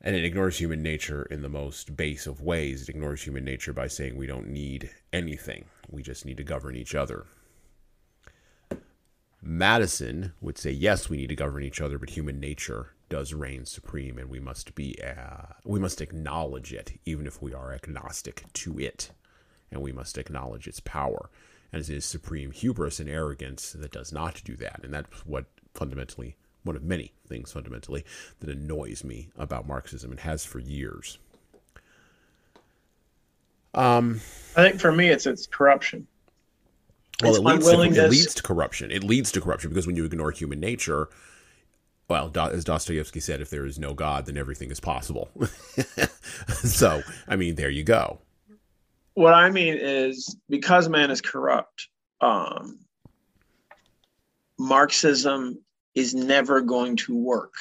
Speaker 1: and it ignores human nature in the most base of ways. It ignores human nature by saying we don't need anything, we just need to govern each other. Madison would say, yes, we need to govern each other, but human nature does reign supreme, and we must be uh, we must acknowledge it, even if we are agnostic to it, and we must acknowledge its power. And it is supreme hubris and arrogance that does not do that, and that's what fundamentally one of many things fundamentally that annoys me about Marxism and has for years.
Speaker 2: Um, I think for me, it's it's corruption.
Speaker 1: Well, it leads, to, it leads to corruption. It leads to corruption because when you ignore human nature, well, as Dostoevsky said, if there is no God, then everything is possible. so, I mean, there you go.
Speaker 2: What I mean is because man is corrupt, um, Marxism is never going to work.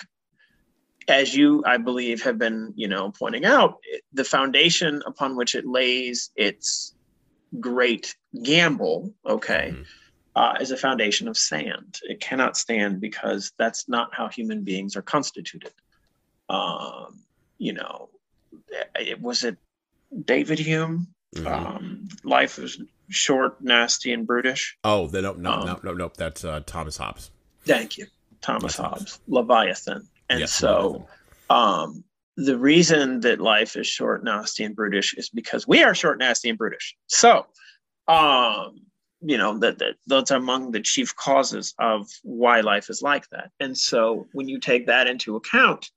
Speaker 2: As you, I believe, have been, you know, pointing out, the foundation upon which it lays its great gamble, okay, mm-hmm. uh, is a foundation of sand. It cannot stand because that's not how human beings are constituted. Um, you know, it was it David Hume. Mm-hmm. Um, life is short, nasty, and brutish.
Speaker 1: Oh, no, no, no, um, no, no, no. That's uh, Thomas Hobbes.
Speaker 2: Thank you. Thomas Hobbes, Leviathan. And yes, so um, the reason that life is short, nasty, and brutish is because we are short, nasty, and brutish. So, um, you know, that, that that's among the chief causes of why life is like that. And so when you take that into account,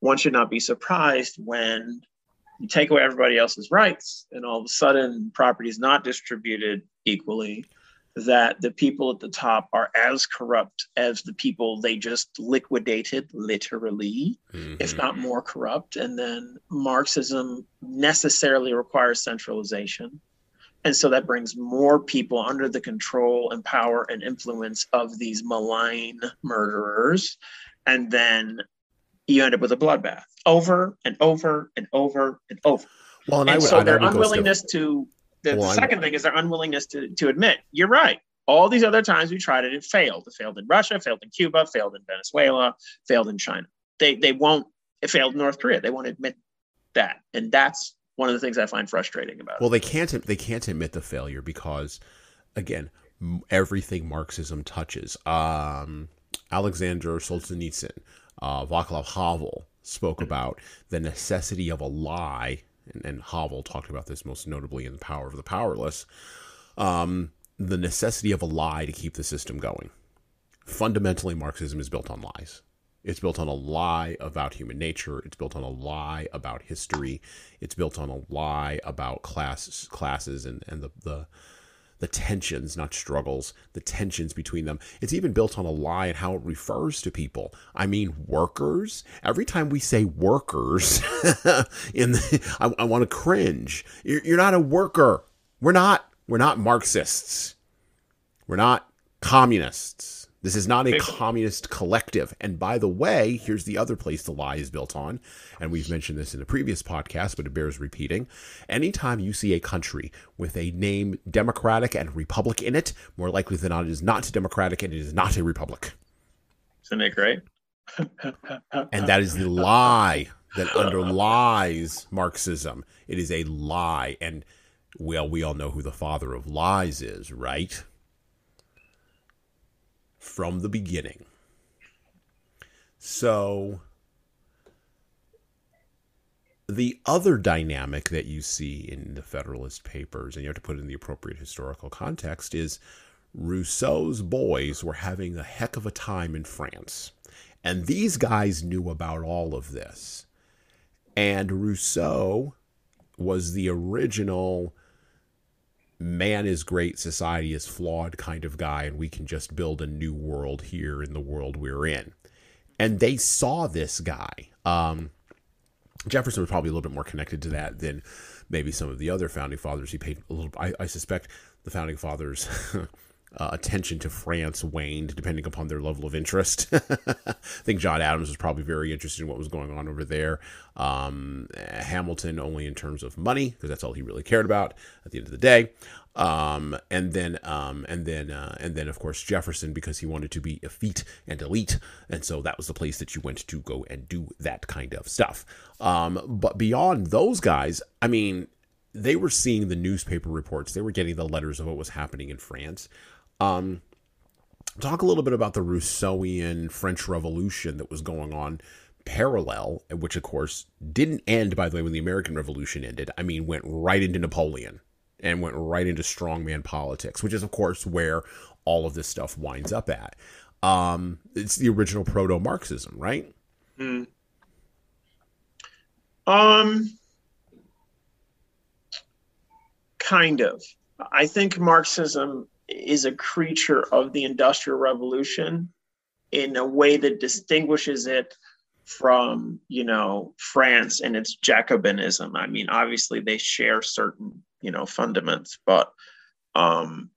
Speaker 2: one should not be surprised when you take away everybody else's rights and all of a sudden property is not distributed equally that the people at the top are as corrupt as the people they just liquidated, literally, mm-hmm. if not more corrupt. And then Marxism necessarily requires centralization. And so that brings more people under the control and power and influence of these malign murderers. And then you end up with a bloodbath over and over and over and over. Well, and, and would, so their unwillingness to the, well, second thing is their unwillingness to, to admit you're right. All these other times we tried it, it failed. It failed in Russia, failed in Cuba, failed in Venezuela, failed in China. They they won't. It failed in North Korea. They won't admit that, and that's one of the things I find frustrating about
Speaker 1: well,
Speaker 2: it.
Speaker 1: Well, they can't they can't admit the failure because, again, everything Marxism touches. Um, Alexander Solzhenitsyn, uh, Václav Havel spoke about the necessity of a lie and, and Havel talked about this most notably in The Power of the Powerless, um, the necessity of a lie to keep the system going. Fundamentally, Marxism is built on lies. It's built on a lie about human nature. It's built on a lie about history. It's built on a lie about class, classes and, and the, the the tensions, not struggles, the tensions between them. It's even built on a lie and how it refers to people. I mean, workers. Every time we say workers, in the, I, I want to cringe. You're, you're not a worker. We're not. We're not Marxists. We're not communists. This is not a communist collective. And by the way, here's the other place the lie is built on. And we've mentioned this in a previous podcast, but it bears repeating. Anytime you see a country with a name Democratic and Republic in it, more likely than not, it is not Democratic and it is not a Republic.
Speaker 2: Isn't it great?
Speaker 1: and that is the lie that underlies Marxism. It is a lie. And well, we all know who the father of lies is, right? From the beginning. So the other dynamic that you see in the Federalist Papers, and you have to put it in the appropriate historical context, is Rousseau's boys were having a heck of a time in France. And these guys knew about all of this. And Rousseau was the original man is great, society is flawed kind of guy, and we can just build a new world here in the world we're in. And they saw this guy. Um, Jefferson was probably a little bit more connected to that than maybe some of the other founding fathers. He paid a little. I, I suspect the founding fathers uh, attention to France waned depending upon their level of interest. I think John Adams was probably very interested in what was going on over there. Um, Hamilton only in terms of money because that's all he really cared about at the end of the day. Um, and then um, and then uh, and then of course Jefferson because he wanted to be effete and elite, and so that was the place that you went to go and do that kind of stuff. Um, but beyond those guys, I mean, they were seeing the newspaper reports, they were getting the letters of what was happening in France. Um, talk a little bit about the Rousseauian French Revolution that was going on parallel, which of course didn't end, by the way, when the American Revolution ended. I mean, went right into Napoleon and went right into strongman politics, which is, of course, where all of this stuff winds up at. Um, it's the original proto Marxism, right?
Speaker 2: Mm. Um, kind of. I think Marxism is a creature of the Industrial Revolution in a way that distinguishes it from, you know, France and its Jacobinism. I mean, obviously they share certain, you know, fundaments, but um,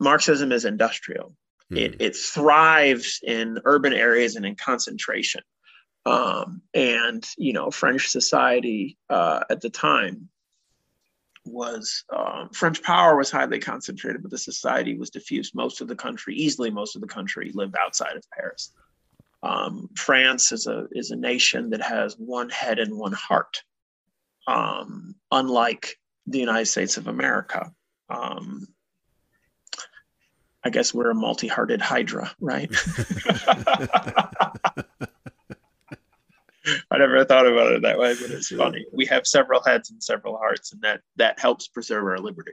Speaker 2: Marxism is industrial. Mm. It, it thrives in urban areas and in concentration. Um, and, you know, French society uh, at the time was um, French power was highly concentrated, but the society was diffused. Most of the country, easily most of the country, lived outside of Paris. Um, France is a is a nation that has one head and one heart, um, unlike the United States of America. Um, I guess we're a multi-hearted hydra, right? I never thought about it that way, but it's funny. We have several heads and several hearts, and that that helps preserve our liberty.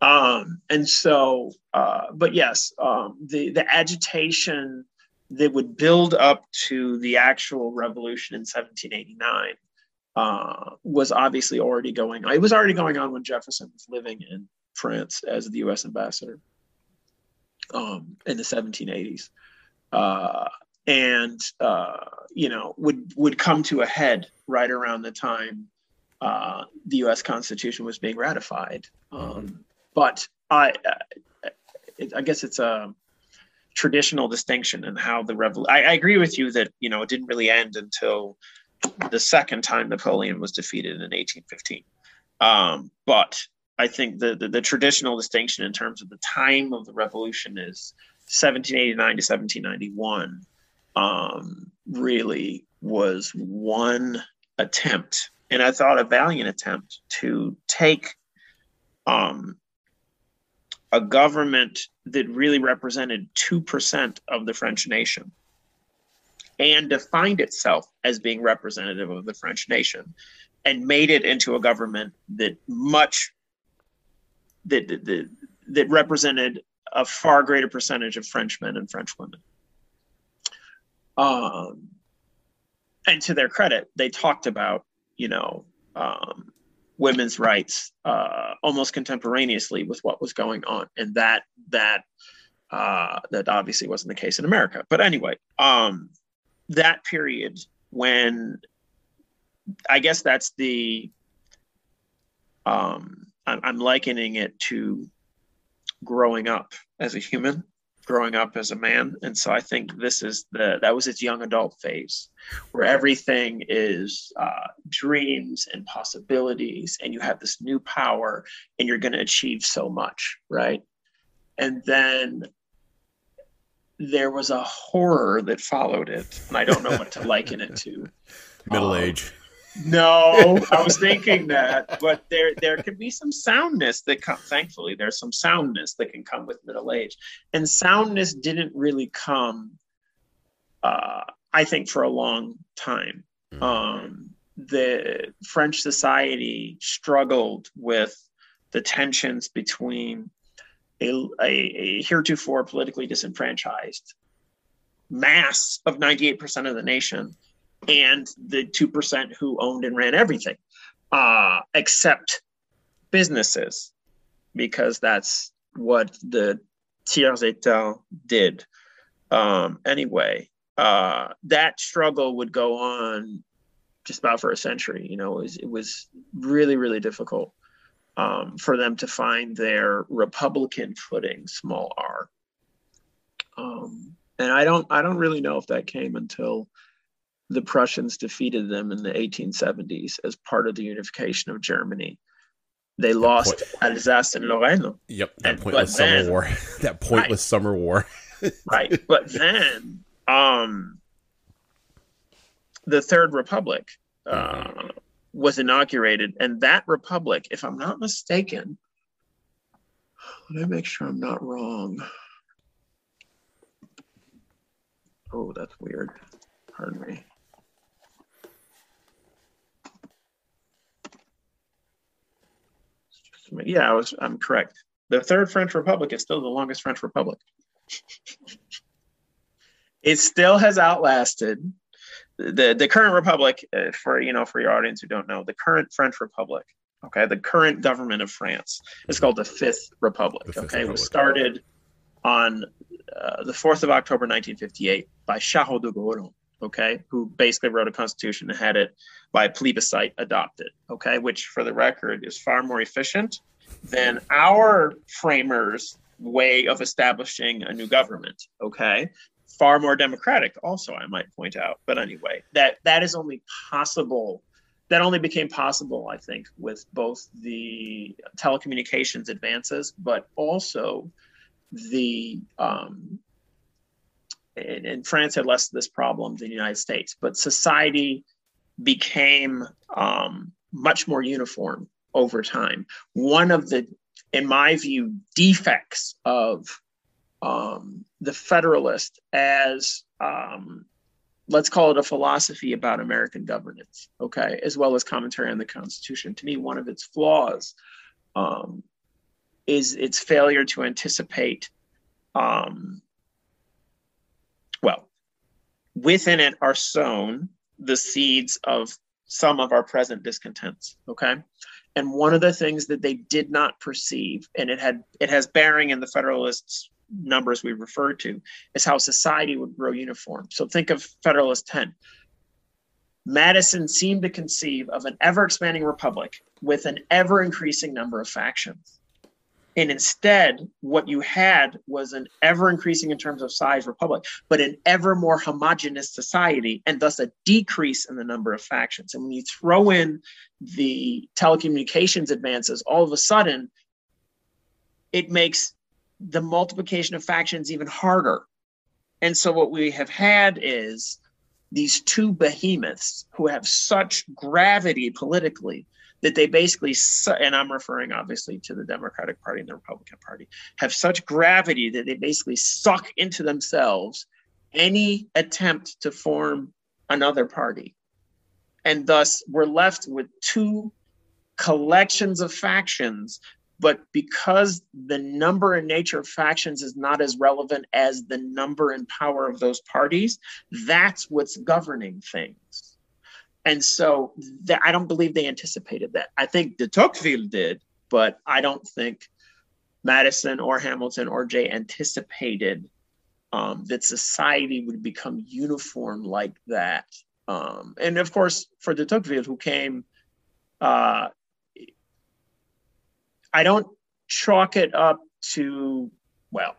Speaker 2: Um, and so, uh, but yes, um, the the agitation that would build up to the actual revolution in 1789 uh, was obviously already going on. It was already going on when Jefferson was living in France as the U.S. ambassador. um, in the 1780s, uh, and uh, you know would would come to a head right around the time uh, the U.S. Constitution was being ratified. Um, but I, I guess it's a traditional distinction in how the revolution. I, I agree with you that you know it didn't really end until the second time Napoleon was defeated in 1815. Um, but I think the, the, the traditional distinction in terms of the time of the revolution is 1789 to 1791. Um, really was one attempt, and I thought a valiant attempt to take um, a government that really represented 2% of the French nation and defined itself as being representative of the French nation and made it into a government that much that that, that represented a far greater percentage of Frenchmen and French women. Um, and to their credit, they talked about, you know, um, women's rights uh, almost contemporaneously with what was going on, and that that uh, that obviously wasn't the case in America. But anyway, um, that period when I guess that's the um, I'm, I'm likening it to growing up as a human growing up as a man. And so i think this is the that was its young adult phase where everything is uh, dreams and possibilities and you have this new power and you're going to achieve so much right? And then there was a horror that followed it and i don't know what to liken it to.
Speaker 1: Middle um, age
Speaker 2: no, I was thinking that, but there there can be some soundness that come. Thankfully, there's some soundness that can come with middle age, and soundness didn't really come. Uh, I think for a long time, mm-hmm. um, the French society struggled with the tensions between a, a, a heretofore politically disenfranchised mass of 98% of the nation and the 2% who owned and ran everything, uh, except businesses, because that's what the tiers état did. Um, anyway, uh, that struggle would go on just about for a century. You know, it was, it was really, really difficult um, for them to find their Republican footing, small r. Um, and I don't, I don't really know if that came until the Prussians defeated them in the 1870s as part of the unification of Germany. They that lost point, Alsace and Lorraine.
Speaker 1: Yep, that pointless summer then, war. that pointless right, summer war.
Speaker 2: right, but then um, the Third Republic uh, mm-hmm. was inaugurated, and that republic, if I'm not mistaken, let me make sure I'm not wrong. Oh, that's weird. Pardon me. Yeah, I was. I'm correct. The Third French Republic is still the longest French Republic. it still has outlasted the the current republic. Uh, for you know, for your audience who don't know, the current French Republic. Okay, the current government of France is called the Fifth Republic. The Fifth okay, Republic. it was started on uh, the 4th of October 1958 by Charles de Gaulle okay, who basically wrote a constitution and had it by plebiscite adopted, okay, which for the record is far more efficient than our framers' way of establishing a new government, okay? Far more democratic, also, I might point out. But anyway, that that is only possible. That only became possible, I think, with both the telecommunications advances, but also the um, and, and France had less of this problem than the United States, but society became um, much more uniform over time. One of the, in my view, defects of um, the Federalist as um, let's call it a philosophy about American governance, okay, as well as commentary on the Constitution. To me, one of its flaws um, is its failure to anticipate um, well, within it are sown the seeds of some of our present discontents. Okay. And one of the things that they did not perceive, and it had it has bearing in the Federalists' numbers we referred to is how society would grow uniform. So think of Federalist 10. Madison seemed to conceive of an ever expanding republic with an ever increasing number of factions. And instead, what you had was an ever increasing in terms of size republic, but an ever more homogenous society, and thus a decrease in the number of factions. And when you throw in the telecommunications advances, all of a sudden, it makes the multiplication of factions even harder. And so, what we have had is these two behemoths who have such gravity politically that they basically, and I'm referring obviously to the Democratic Party and the Republican Party, have such gravity that they basically suck into themselves any attempt to form another party. And thus, we're left with two collections of factions but because the number and nature of factions is not as relevant as the number and power of those parties, that's what's governing things. And so th- I don't believe they anticipated that. I think de Tocqueville did, but I don't think Madison or Hamilton or Jay anticipated um, that society would become uniform like that. Um, and of course, for de Tocqueville, who came uh, I don't chalk it up to, well,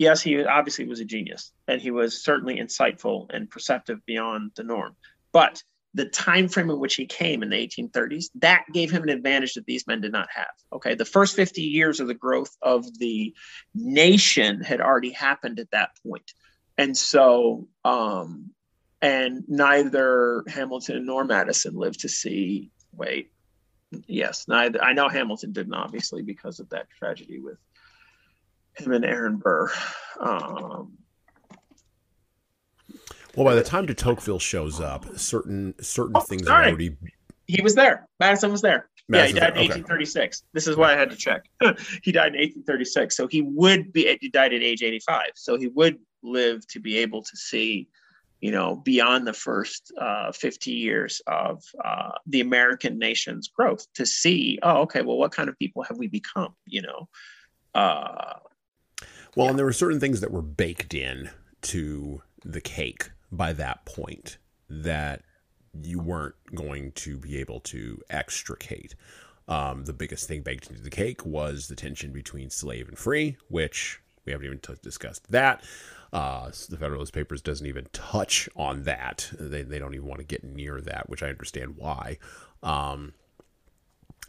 Speaker 2: yes, he obviously was a genius and he was certainly insightful and perceptive beyond the norm. But the time frame in which he came in the 1830s, that gave him an advantage that these men did not have. Okay, the first 50 years of the growth of the nation had already happened at that. And so, um, and neither Hamilton nor Madison lived to see, wait, yes, I, I know Hamilton didn't obviously because of that tragedy with him and Aaron Burr. Um,
Speaker 1: well, by the time de Tocqueville shows up, certain certain oh, things
Speaker 2: sorry.
Speaker 1: are already.
Speaker 2: He was there. Madison was there. Madison yeah, he died in 1836. This is why I had to check. he died in 1836, so he would be. He died at age 85, so he would live to be able to see you know, beyond the first uh, 50 years of uh, the American nation's growth to see, oh, okay, well, what kind of people have we become, you know? Uh,
Speaker 1: well, yeah. and there were certain things that were baked in to the cake by that point that you weren't going to be able to extricate. Um, the biggest thing baked into the cake was the tension between slave and free, which we haven't even t- discussed that. Uh, the Federalist Papers doesn't even touch on that. They, they don't even want to get near that, which I understand why. Um,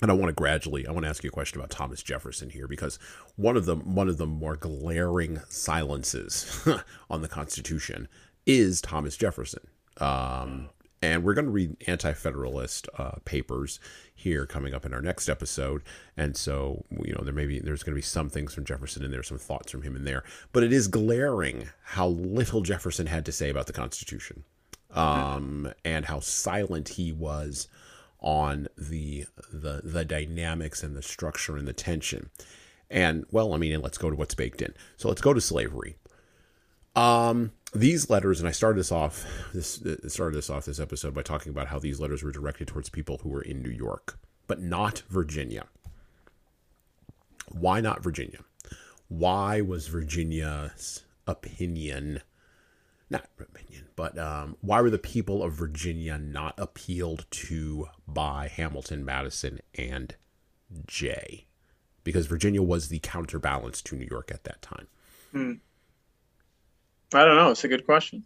Speaker 1: and I want to gradually, I want to ask you a question about Thomas Jefferson here because one of the one of the more glaring silences on the Constitution is Thomas Jefferson. Um, and we're going to read anti-federalist uh, papers here coming up in our next episode and so you know there may be there's going to be some things from jefferson in there some thoughts from him in there but it is glaring how little jefferson had to say about the constitution um, and how silent he was on the the the dynamics and the structure and the tension and well i mean let's go to what's baked in so let's go to slavery um these letters, and I started this off this started this off this episode by talking about how these letters were directed towards people who were in New York, but not Virginia. Why not Virginia? Why was Virginia's opinion not but um, why were the people of Virginia not appealed to by Hamilton, Madison, and Jay? Because Virginia was the counterbalance to New York at that time.
Speaker 2: Hmm. I don't know. It's a good question.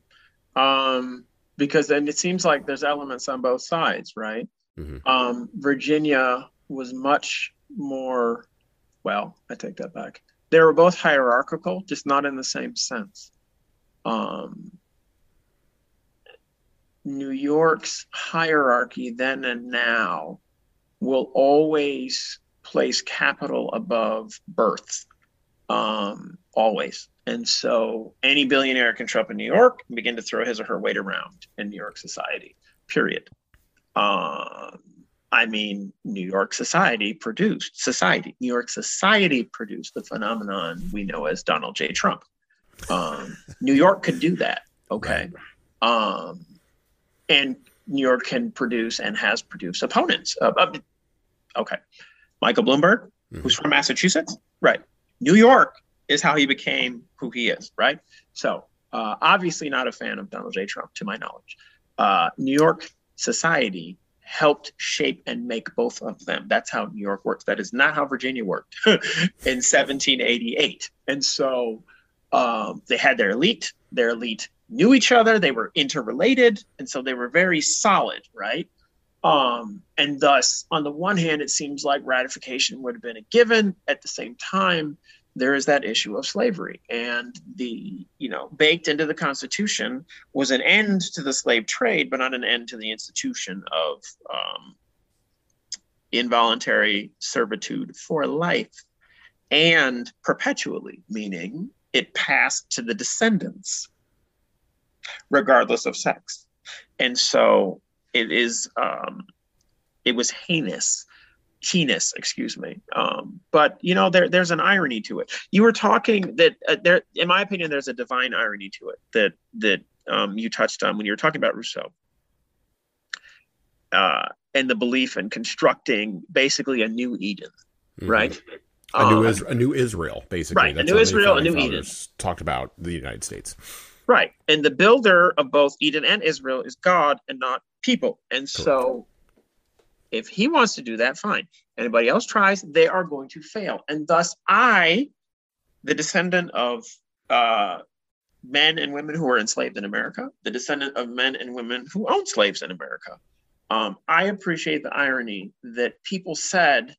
Speaker 2: Um, because then it seems like there's elements on both sides, right? Mm-hmm. Um, Virginia was much more, well, I take that back. They were both hierarchical, just not in the same sense. Um, New York's hierarchy then and now will always place capital above birth, um, always. And so any billionaire can show up in New York and begin to throw his or her weight around in New York society, period. Um, I mean, New York society produced society. New York society produced the phenomenon we know as Donald J. Trump. Um, New York could do that, okay? Um, and New York can produce and has produced opponents. Okay, Michael Bloomberg, mm-hmm. who's from Massachusetts, right? New York is how he became who he is, right? So, uh, obviously, not a fan of Donald J. Trump, to my knowledge. Uh, New York society helped shape and make both of them. That's how New York works. That is not how Virginia worked in 1788. And so um, they had their elite. Their elite knew each other. They were interrelated, and so they were very solid, right? Um, and thus, on the one hand, it seems like ratification would have been a given. At the same time, there is that issue of slavery and the you know baked into the constitution was an end to the slave trade but not an end to the institution of um, involuntary servitude for life and perpetually meaning it passed to the descendants regardless of sex and so it is um, it was heinous heinous, excuse me. Um, but you know, there there's an irony to it. You were talking that uh, there, in my opinion, there's a divine irony to it that that um, you touched on when you were talking about Rousseau. Uh, and the belief in constructing basically a new Eden, mm-hmm. right?
Speaker 1: A new, um, Is- a new Israel, basically.
Speaker 2: Right, That's a new Israel, a new Eden.
Speaker 1: Talked about the United States.
Speaker 2: Right, and the builder of both Eden and Israel is God and not people. And so if he wants to do that, fine. Anybody else tries, they are going to fail. And thus, I, the descendant of uh, men and women who were enslaved in America, the descendant of men and women who owned slaves in America, um, I appreciate the irony that people said,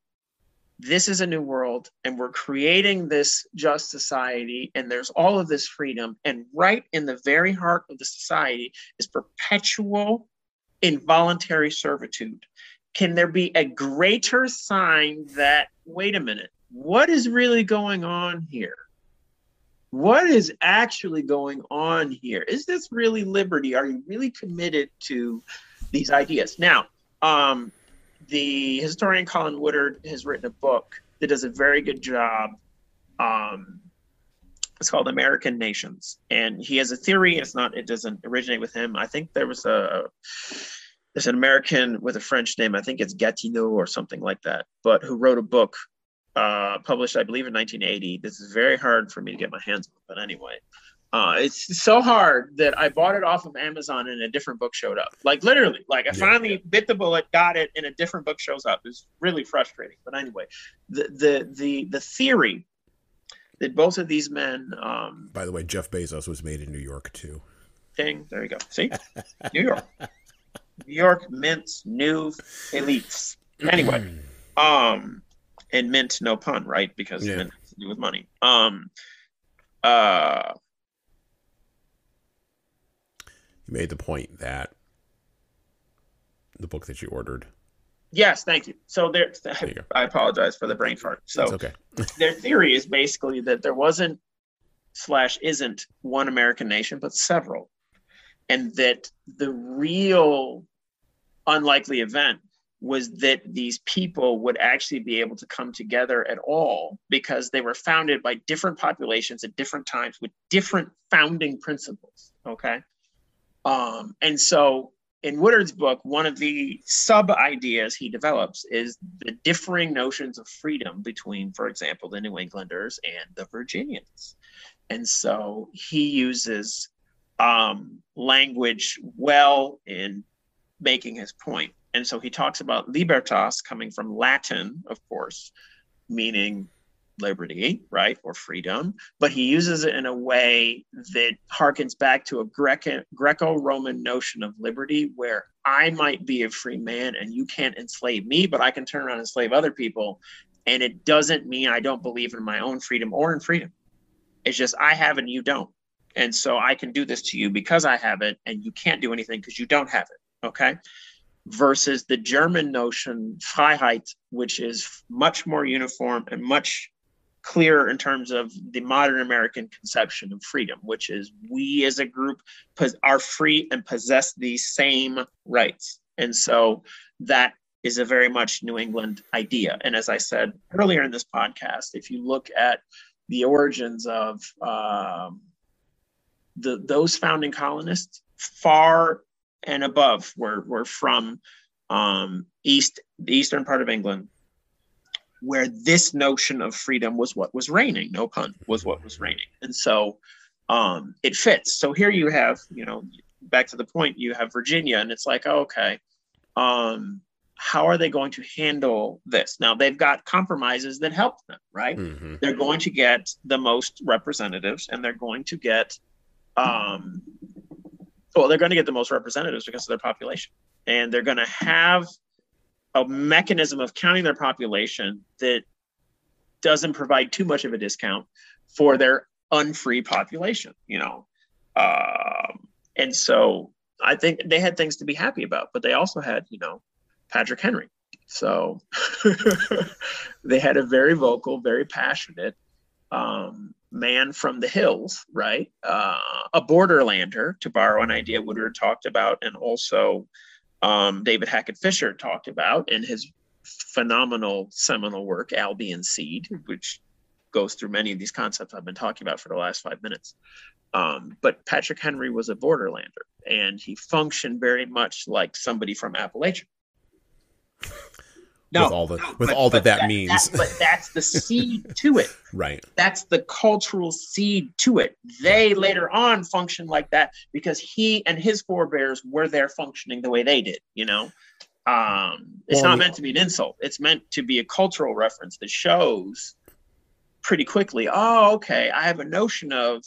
Speaker 2: this is a new world and we're creating this just society and there's all of this freedom and right in the very heart of the society is perpetual involuntary servitude can there be a greater sign that, wait a minute, what is really going on here? What is actually going on here? Is this really liberty? Are you really committed to these ideas? Now, um, the historian Colin Woodard has written a book that does a very good job. Um, it's called American Nations, and he has a theory. It's not. It doesn't originate with him. I think there was a there's an American with a French name, I think it's Gatineau or something like that, but who wrote a book uh, published, I believe, in 1980. This is very hard for me to get my hands on, but anyway, uh, it's so hard that I bought it off of Amazon and a different book showed up. Like literally, like I yeah. finally bit the bullet, got it, and a different book shows up. It's really frustrating. But anyway, the the the the theory that both of these men. Um,
Speaker 1: By the way, Jeff Bezos was made in New York too.
Speaker 2: Ding! There you go. See, New York. New York mints new elites. Anyway, um, and mint no pun, right? Because yeah. mint has to do with money. Um, uh,
Speaker 1: you made the point that the book that you ordered.
Speaker 2: Yes, thank you. So there, there I apologize for the brain fart. So
Speaker 1: okay.
Speaker 2: their theory is basically that there wasn't slash isn't one American nation, but several and that the real unlikely event was that these people would actually be able to come together at all because they were founded by different populations at different times with different founding principles okay um, and so in woodard's book one of the sub ideas he develops is the differing notions of freedom between for example the new englanders and the virginians and so he uses um, language well in making his point. And so he talks about libertas coming from Latin, of course, meaning liberty, right, or freedom, but he uses it in a way that harkens back to a Greco Roman notion of liberty where I might be a free man and you can't enslave me, but I can turn around and enslave other people. And it doesn't mean I don't believe in my own freedom or in freedom. It's just I have and you don't. And so I can do this to you because I have it, and you can't do anything because you don't have it. Okay. Versus the German notion, Freiheit, which is much more uniform and much clearer in terms of the modern American conception of freedom, which is we as a group are free and possess these same rights. And so that is a very much New England idea. And as I said earlier in this podcast, if you look at the origins of um, the those founding colonists far and above were were from um, east the eastern part of England, where this notion of freedom was what was reigning. No pun was what was reigning, and so um, it fits. So here you have, you know, back to the point, you have Virginia, and it's like, oh, okay, um, how are they going to handle this? Now they've got compromises that help them, right? Mm-hmm. They're going to get the most representatives, and they're going to get, um, well, they're going to get the most representatives because of their population, and they're going to have a mechanism of counting their population that doesn't provide too much of a discount for their unfree population, you know. Um, and so I think they had things to be happy about, but they also had, you know, Patrick Henry. So they had a very vocal, very passionate um, man from the hills, right? Uh, a borderlander, to borrow an idea Woodard talked about, and also um, David Hackett Fischer talked about in his phenomenal seminal work, Albion's Seed, which goes through many of these concepts I've been talking about for the last five minutes. Um, but Patrick Henry was a borderlander, and he functioned very much like somebody from Appalachia.
Speaker 1: No, with all the no, with but, all that that, that means.
Speaker 2: That, but that's the seed to it.
Speaker 1: Right.
Speaker 2: That's the cultural seed to it. They later on function like that because he and his forebears were there functioning the way they did. You know, um, it's well, not meant to be an insult. It's meant to be a cultural reference that shows pretty quickly. Oh, okay. I have a notion of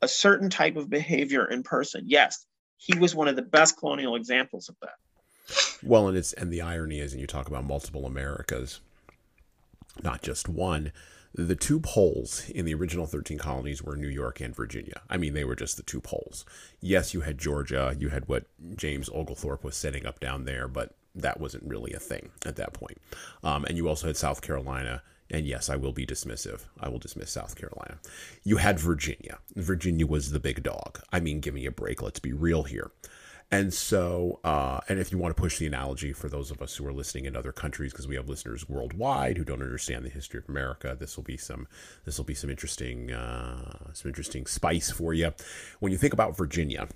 Speaker 2: a certain type of behavior in person. Yes, he was one of the best colonial examples of that.
Speaker 1: Well, and it's and the irony is, and you talk about multiple Americas, not just one. The two poles in the original 13 colonies were New York and Virginia. I mean, they were just the two poles. Yes, you had Georgia, you had what James Oglethorpe was setting up down there, but that wasn't really a thing at that point. Um, and you also had South Carolina and yes, I will be dismissive. I will dismiss South Carolina. You had Virginia. Virginia was the big dog. I mean, give me a break. Let's be real here. And so, uh, and if you want to push the analogy for those of us who are listening in other countries, because we have listeners worldwide who don't understand the history of America, this will be some this will be some interesting uh, some interesting spice for you. When you think about Virginia,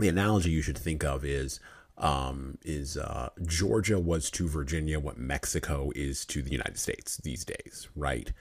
Speaker 1: the analogy you should think of is um, is uh, Georgia was to Virginia what Mexico is to the United States these days, right?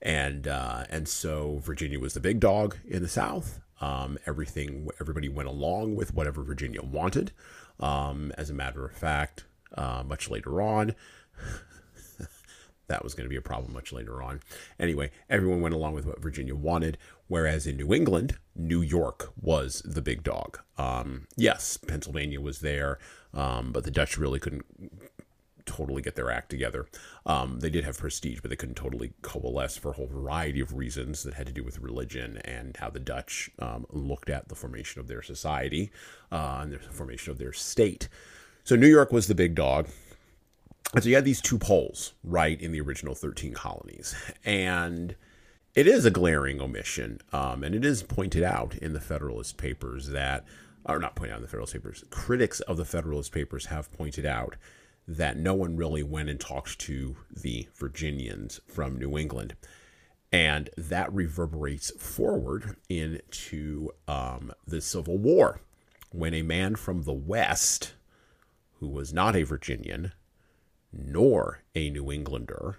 Speaker 1: And uh, and so Virginia was the big dog in the South. Um, everything, everybody went along with whatever Virginia wanted. Um, as a matter of fact, uh, much later on, that was going to be a problem much later on. Anyway, everyone went along with what Virginia wanted, whereas in New England, New York was the big dog. Um, yes, Pennsylvania was there, um, but the Dutch really couldn't totally get their act together. Um, they did have prestige, but they couldn't totally coalesce for a whole variety of reasons that had to do with religion and how the Dutch um, looked at the formation of their society uh, and the formation of their state. So New York was the big dog. And so you had these two poles, right, in the original 13 colonies. And it is a glaring omission. Um, and it is pointed out in the Federalist Papers that, or not pointed out in the Federalist Papers, critics of the Federalist Papers have pointed out that no one really went and talked to the Virginians from New England. And that reverberates forward into um, the Civil War when a man from the West, who was not a Virginian nor a New Englander,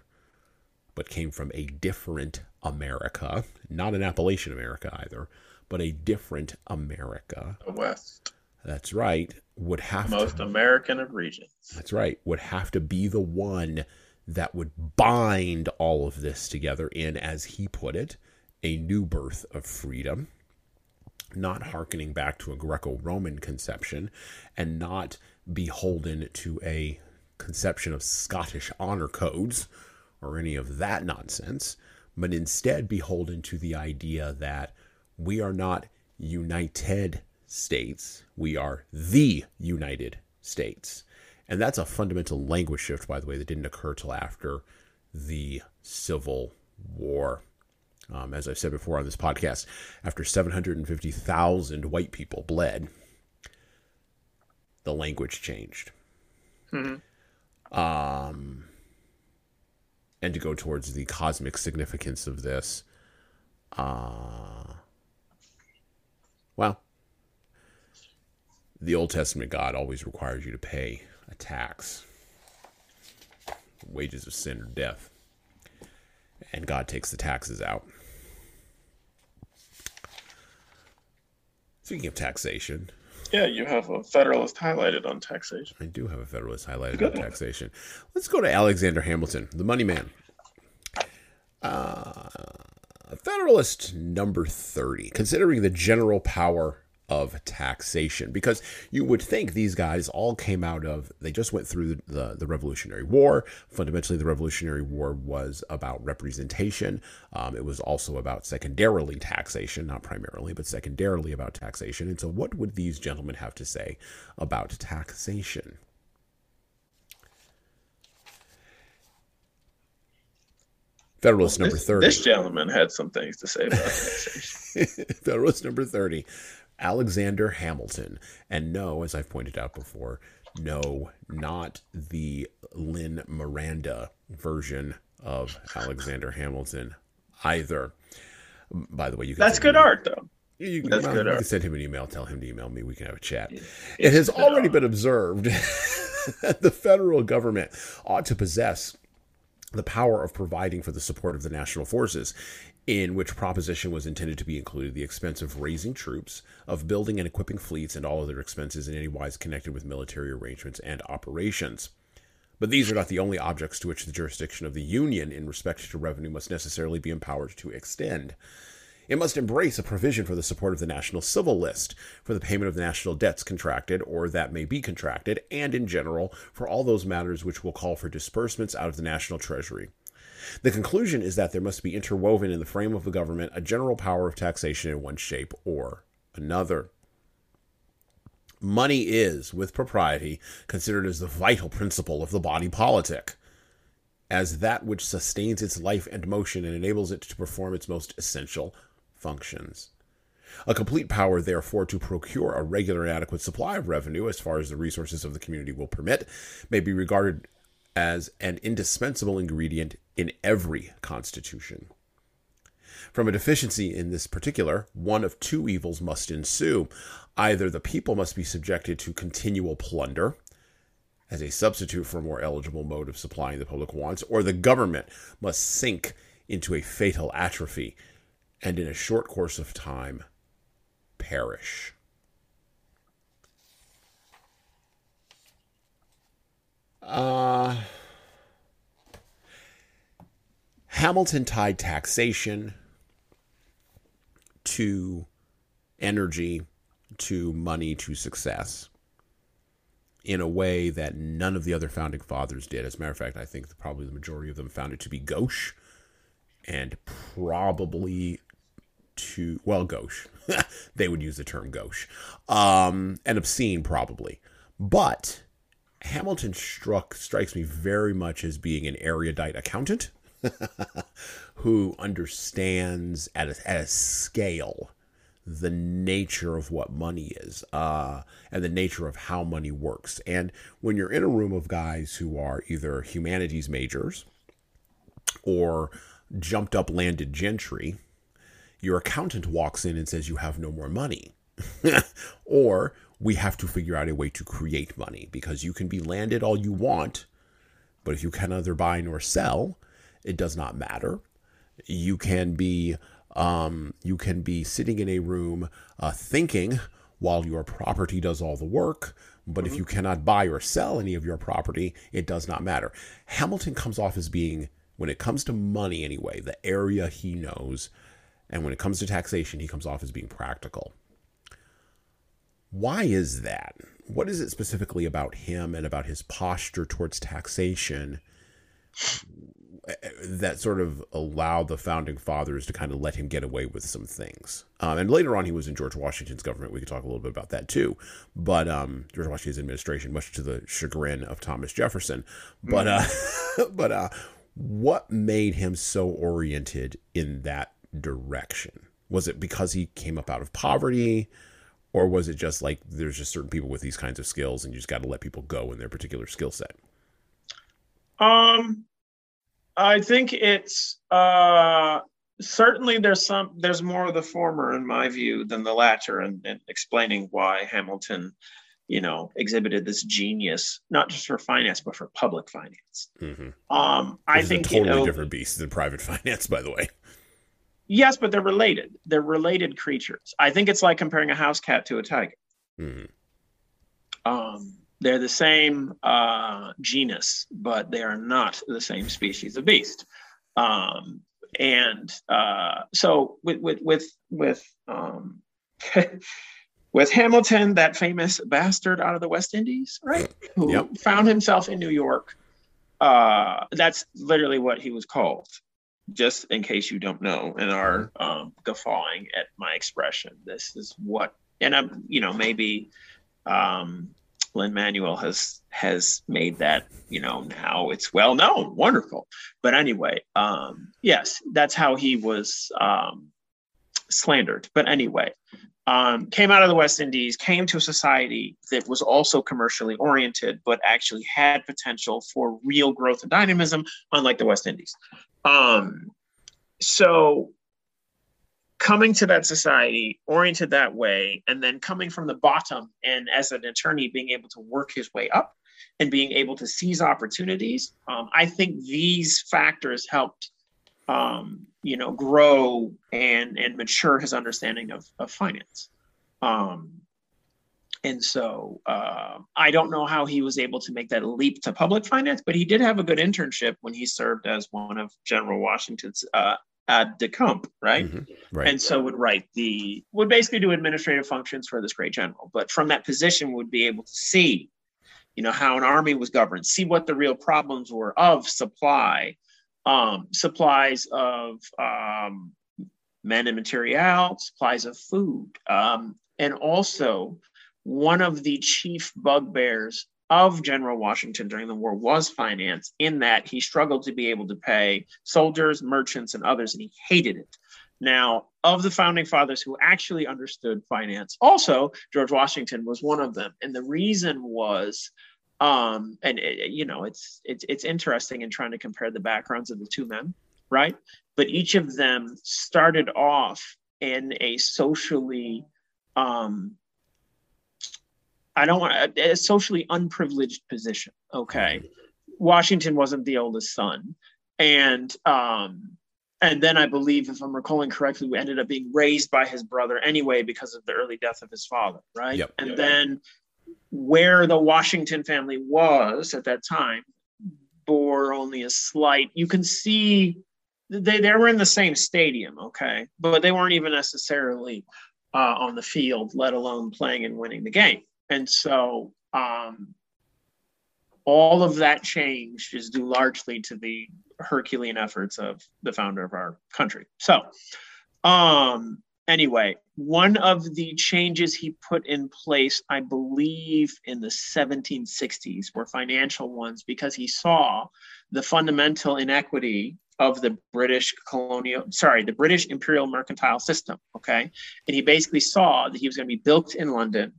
Speaker 1: but came from a different America, not an Appalachian America either, but a different America.
Speaker 2: The West.
Speaker 1: That's right. Would have
Speaker 2: most to, American of regions.
Speaker 1: That's right. Would have to be the one that would bind all of this together in, as he put it, a new birth of freedom, not hearkening back to a Greco Roman conception and not beholden to a conception of Scottish honor codes or any of that nonsense, but instead beholden to the idea that we are not united States. We are the United States. And that's a fundamental language shift, by the way, that didn't occur till after the Civil War. Um, as I've said before on this podcast, after 750,000 white people bled, the language changed. Mm-hmm. Um, and to go towards the cosmic significance of this, uh, well, the Old Testament God always requires you to pay a tax. wages of sin or death. And God takes the taxes out. Speaking of taxation.
Speaker 2: Yeah, you have a Federalist highlighted on taxation.
Speaker 1: I do have a Federalist highlighted Good. on taxation. Let's go to Alexander Hamilton, the money man. Uh, Federalist number 30, considering the general power of taxation because you would think these guys all came out of they just went through the, the, the revolutionary war fundamentally the revolutionary war was about representation um, it was also about secondarily taxation not primarily but secondarily about taxation and so what would these gentlemen have to say about taxation Federalist number 30.
Speaker 2: This gentleman had some things to say about taxation.
Speaker 1: Federalist number 30. Alexander Hamilton. And no, as I've pointed out before, no, not the Lin Miranda version of Alexander Hamilton either. By the way, you
Speaker 2: can That's good art though.
Speaker 1: You can, That's well, good you art. can send him an email, tell him to email me. We can have a chat. It's it has already art. been observed that the federal government ought to possess the power of providing for the support of the national forces in which proposition was intended to be included the expense of raising troops, of building and equipping fleets, and all other expenses in any wise connected with military arrangements and operations. But these are not the only objects to which the jurisdiction of the Union in respect to revenue must necessarily be empowered to extend. It must embrace a provision for the support of the national civil list, for the payment of the national debts contracted or that may be contracted, and in general for all those matters which will call for disbursements out of the national treasury. The conclusion is that there must be interwoven in the frame of the government a general power of taxation in one shape or another. Money is, with propriety, considered as the vital principle of the body politic, as that which sustains its life and motion and enables it to perform its most essential functions. A complete power, therefore, to procure a regular and adequate supply of revenue, as far as the resources of the community will permit, may be regarded as an indispensable ingredient in every constitution. From a deficiency in this particular, one of two evils must ensue. Either the people must be subjected to continual plunder, as a substitute for a more eligible mode of supplying the public wants, or the government must sink into a fatal atrophy and in a short course of time perish. Uh, Hamilton tied taxation to energy, to money, to success in a way that none of the other founding fathers did. As a matter of fact, I think probably the majority of them found it to be gauche and probably to, well, gauche. they would use the term gauche. Um, and obscene, probably. But Hamilton struck strikes me very much as being an erudite accountant who understands at a, at a scale the nature of what money is uh, and the nature of how money works. And when you're in a room of guys who are either humanities majors or jumped up landed gentry, your accountant walks in and says, You have no more money. or we have to figure out a way to create money because you can be landed all you want, but if you can neither buy nor sell, it does not matter. You can be um, you can be sitting in a room uh, thinking while your property does all the work. But mm-hmm. if you cannot buy or sell any of your property, it does not matter. Hamilton comes off as being, when it comes to money anyway, the area he knows, and when it comes to taxation, he comes off as being practical. Why is that? What is it specifically about him and about his posture towards taxation that sort of allowed the founding fathers to kind of let him get away with some things. Um, and later on, he was in George Washington's government. We could talk a little bit about that too. But um, George Washington's administration, much to the chagrin of Thomas Jefferson. But mm. uh, but uh, what made him so oriented in that direction? Was it because he came up out of poverty? Or was it just like there's just certain people with these kinds of skills and you just got to let people go in their particular skill set?
Speaker 2: Um, I think it's uh, certainly there's some there's more of the former in my view than the latter, and, and explaining why Hamilton you know, exhibited this genius, not just for finance, but for public finance. Mm-hmm. Um, I think
Speaker 1: totally you know, different beast than private finance, by the way.
Speaker 2: Yes, but they're related. They're related creatures. I think it's like comparing a house cat to a tiger. Mm-hmm. Um, they're the same uh, genus, but they are not the same species of beast. Um, and uh, so with with with with um, with Hamilton, that famous bastard out of the West Indies, right? Who yep. found himself in New York. Uh, that's literally what he was called. Just in case you don't know and are um, guffawing at my expression, this is what, and I'm, you know, maybe um, Lin Manuel has has made that, you know, now it's well known, wonderful. But anyway, um, yes, that's how he was um, slandered. But anyway, um, came out of the West Indies, came to a society that was also commercially oriented, but actually had potential for real growth and dynamism, unlike the West Indies. Um, so coming to that society oriented that way and then coming from the bottom and as an attorney being able to work his way up and being able to seize opportunities um, i think these factors helped um, you know grow and and mature his understanding of, of finance. Um, and so uh, I don't know how he was able to make that leap to public finance, but he did have a good internship when he served as one of General Washington's uh, aide-de-camp, right? Mm-hmm. right? And so would write the would basically do administrative functions for this great general, but from that position would be able to see, you know, how an army was governed, see what the real problems were of supply, um, supplies of um, men and material, supplies of food, um, and also one of the chief bugbears of General Washington during the war was finance, in that he struggled to be able to pay soldiers, merchants, and others, and he hated it. Now, of the founding fathers who actually understood finance, also George Washington was one of them, and the reason was, um, and it, you know, it's it's it's interesting in trying to compare the backgrounds of the two men, right? But each of them started off in a socially um, I don't want a, a socially unprivileged position. Okay. Washington wasn't the oldest son. And um and then I believe, if I'm recalling correctly, we ended up being raised by his brother anyway because of the early death of his father, right? Yep. And then where the Washington family was at that time bore only a slight, you can see they, they were in the same stadium, okay, but they weren't even necessarily uh, on the field, let alone playing and winning the game. And so um, all of that change is due largely to the Herculean efforts of the founder of our country. So, um, anyway, one of the changes he put in place, I believe, in the 1760s were financial ones because he saw the fundamental inequity of the British colonial, sorry, the British imperial mercantile system. Okay. And he basically saw that he was going to be built in London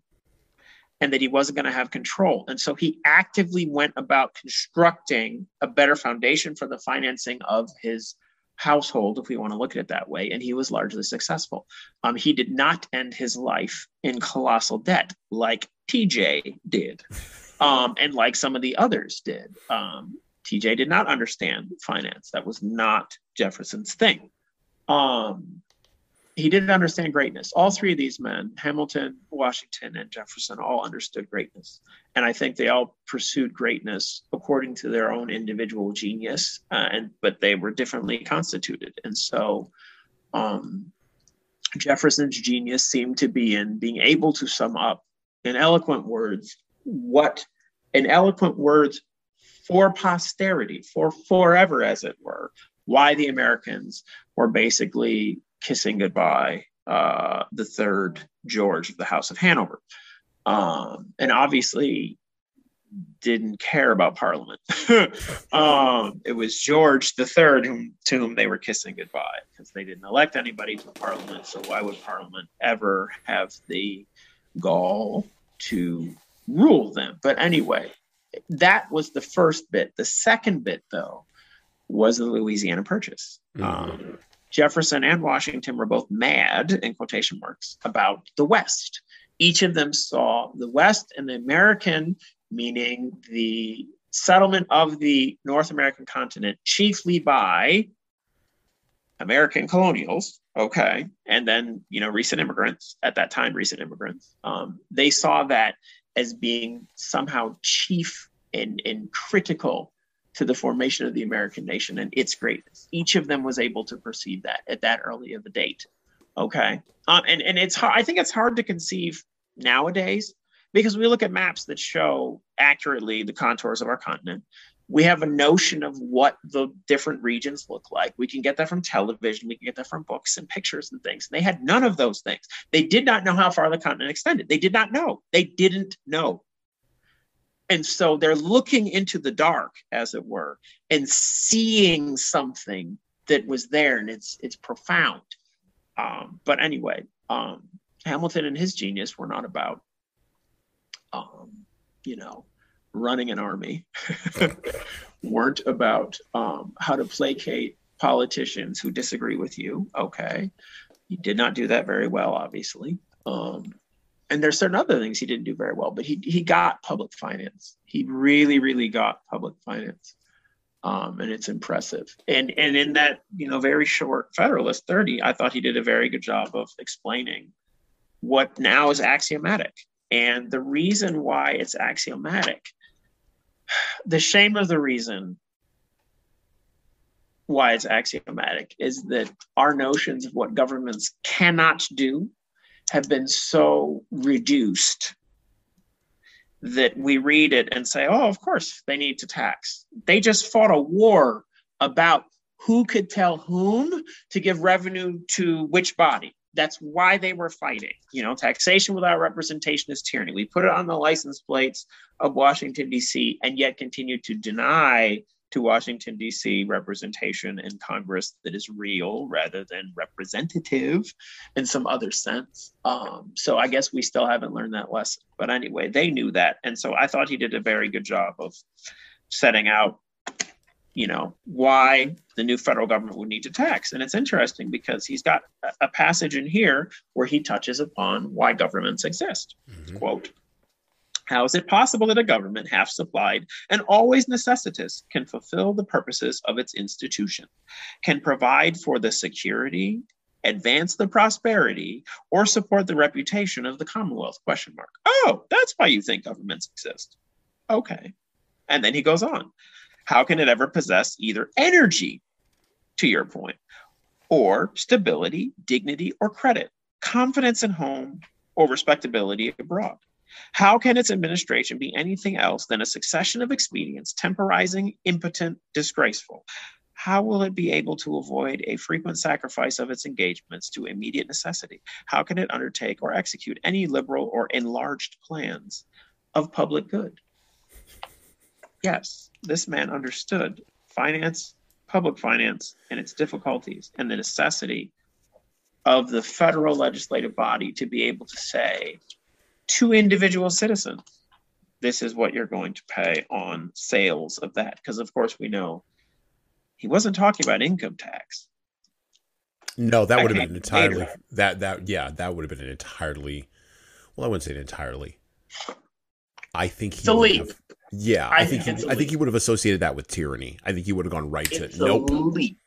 Speaker 2: and that he wasn't going to have control. And so he actively went about constructing a better foundation for the financing of his household, if we want to look at it that way. And he was largely successful. Um, he did not end his life in colossal debt like TJ did, um, and like some of the others did. Um, TJ did not understand finance. That was not Jefferson's thing. Um, he didn't understand greatness. All three of these men, Hamilton, Washington, and Jefferson, all understood greatness. And I think they all pursued greatness according to their own individual genius, uh, and but they were differently constituted. And so um, Jefferson's genius seemed to be in being able to sum up in eloquent words what in eloquent words for posterity, for forever, as it were, why the Americans were basically kissing goodbye uh, the third George of the House of Hanover. Um, and obviously didn't care about Parliament. um, it was George the Third whom, to whom they were kissing goodbye because they didn't elect anybody to Parliament. So why would Parliament ever have the gall to rule them? But anyway, that was the first bit. The second bit, though, was the Louisiana Purchase. Mm-hmm. Um, Jefferson and Washington were both mad, in quotation marks, about the West. Each of them saw the West and the American, meaning the settlement of the North American continent, chiefly by American colonials, okay, and then you know recent immigrants at that time, recent immigrants, um, they saw that as being somehow chief and, and critical to the formation of the American nation and its greatness. Each of them was able to perceive that at that early of a date. Okay. Um, and, and it's hard, I think it's hard to conceive nowadays because we look at maps that show accurately the contours of our continent. We have a notion of what the different regions look like. We can get that from television, we can get that from books and pictures and things. They had none of those things. They did not know how far the continent extended. They did not know. They didn't know and so they're looking into the dark as it were and seeing something that was there and it's it's profound. Um, but anyway um, hamilton and his genius were not about um, you know running an army weren't about um, how to placate politicians who disagree with you. Okay. He did not do that very well obviously. Um, and there's certain other things he didn't do very well, but he he got public finance. He really, really got public finance. Um, and it's impressive. And and in that you know very short Federalist 30, I thought he did a very good job of explaining what now is axiomatic and the reason why it's axiomatic. The shame of the reason why it's axiomatic is that our notions of what governments cannot do have been so reduced that we read it and say, oh, of course they need to tax. They just fought a war about who could tell whom to give revenue to which body. That's why they were fighting. You know, taxation without representation is tyranny. We put it on the license plates of Washington, D.C., and yet continue to deny to Washington, D.C. representation in Congress that is real rather than representative in some other sense. Um, so I guess we still haven't learned that lesson. But anyway, they knew that. And so I thought he did a very good job of setting out, you know, why the new federal government would need to tax. And it's interesting because he's got a passage in here where he touches upon why governments exist. Mm-hmm. Quote, how is it possible that a government, half supplied and always necessitous, can fulfill the purposes of its institution, can provide for the security, advance the prosperity, or support the reputation of the Commonwealth? Question mark. Oh, that's why you think governments exist. Okay. And then he goes on. How can it ever possess either energy, to your point, or stability, dignity, or credit, confidence in home, or respectability abroad? How can its administration be anything else than a succession of expedients, temporizing, impotent, disgraceful? How will it be able to avoid a frequent sacrifice of its engagements to immediate necessity? How can it undertake or execute any liberal or enlarged plans of public good? Yes, this man understood finance, public finance, and its difficulties, and the necessity of the federal legislative body to be able to say, to individual citizens. This is what you're going to pay on sales of that. Because, of course, we know he wasn't talking about income tax.
Speaker 1: No, that would have been entirely that that yeah, that would have been an entirely well, I wouldn't say it entirely. I think he would have, yeah, I, I think, think he, I think he would have associated that with tyranny. I think he would have gone right
Speaker 2: it's
Speaker 1: to nope.
Speaker 2: leap.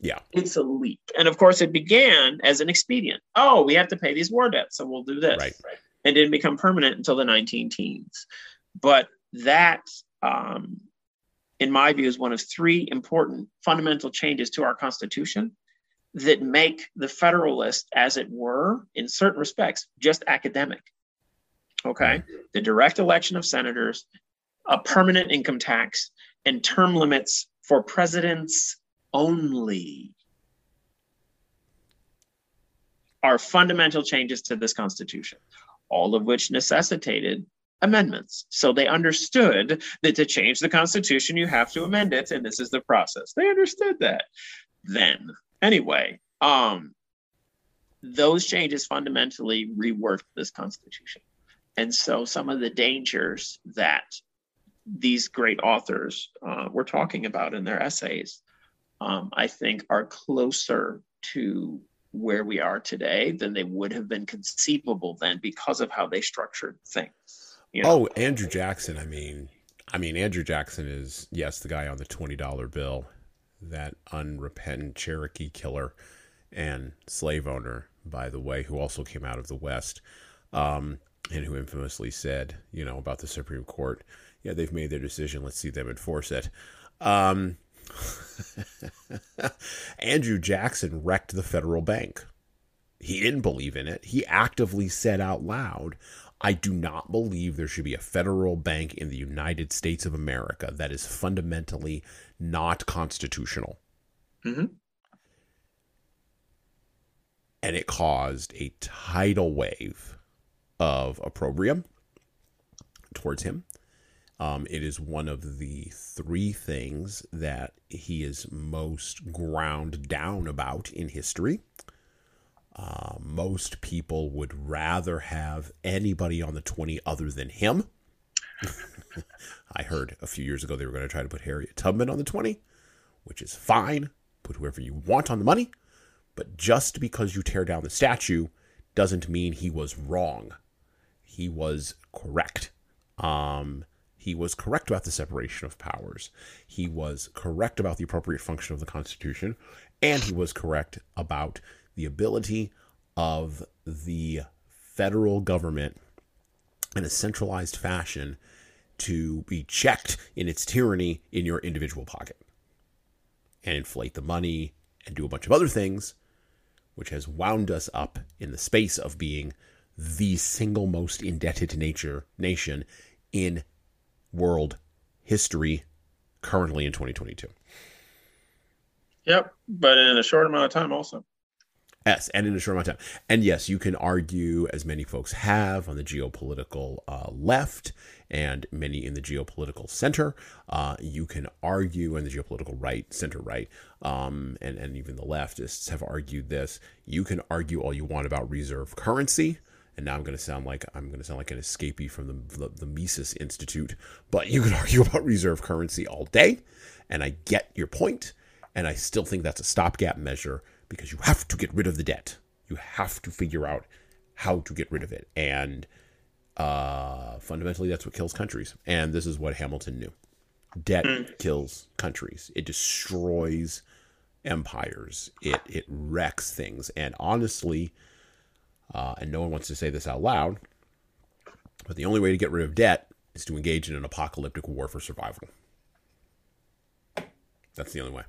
Speaker 1: Yeah.
Speaker 2: It's a leap. And of course it began as an expedient. Oh, we have to pay these war debts, so we'll do this.
Speaker 1: Right. right
Speaker 2: and didn't become permanent until the 19 teens. But that, um, in my view, is one of three important fundamental changes to our Constitution that make the Federalist, as it were, in certain respects, just academic. Okay. The direct election of senators, a permanent income tax, and term limits for presidents only are fundamental changes to this Constitution all of which necessitated amendments. So they understood that to change the Constitution, you have to amend it, and this is the process. They understood that then. Anyway, um, those changes fundamentally reworked this Constitution. And so some of the dangers that these great authors uh, were talking about in their essays, um, I think, are closer to where we are today than they would have been conceivable then because of how they structured things.
Speaker 1: You know? Oh, Andrew Jackson. I mean, I mean, Andrew Jackson is yes, the guy on the twenty dollar bill, that unrepentant Cherokee killer and slave owner, by the way, who also came out of the West, um, and who infamously said, you know, about the Supreme Court, yeah, they've made their decision. Let's see them enforce it. Um, Andrew Jackson wrecked the federal bank. He didn't believe in it. He actively said out loud, I do not believe there should be a federal bank in the United States of America that is fundamentally not constitutional. Mm-hmm. And it caused a tidal wave of opprobrium towards him. Um, it is one of the three things that he is most ground down about in history. Uh, most people would rather have anybody on the 20 other than him. I heard a few years ago they were going to try to put Harriet Tubman on the 20, which is fine. Put whoever you want on the money. But just because you tear down the statue doesn't mean he was wrong. He was correct. Um, he was correct about the separation of powers. He was correct about the appropriate function of the Constitution. And he was correct about the ability of the federal government in a centralized fashion to be checked in its tyranny in your individual pocket and inflate the money and do a bunch of other things, which has wound us up in the space of being the single most indebted nature nation in world history currently in 2022.
Speaker 2: Yep, but in a short amount of time also.
Speaker 1: Yes, and in a short amount of time. And yes, you can argue, as many folks have on the geopolitical uh, left and many in the geopolitical center. Uh, you can argue, and the geopolitical right, center right, um, and, and even the leftists have argued this. You can argue all you want about reserve currency and now I'm going to sound like I'm going to sound like an escapee from the, the, the Mises Institute. But you can argue about reserve currency all day, and I get your point, and I still think that's a stopgap measure because you have to get rid of the debt. You have to figure out how to get rid of it, and uh, fundamentally, that's what kills countries. And this is what Hamilton knew: debt mm. kills countries. It destroys empires. It it wrecks things, and honestly uh, and no one wants to say this out loud, but the only way to get rid of debt is to engage in an apocalyptic war for survival. That's the only way.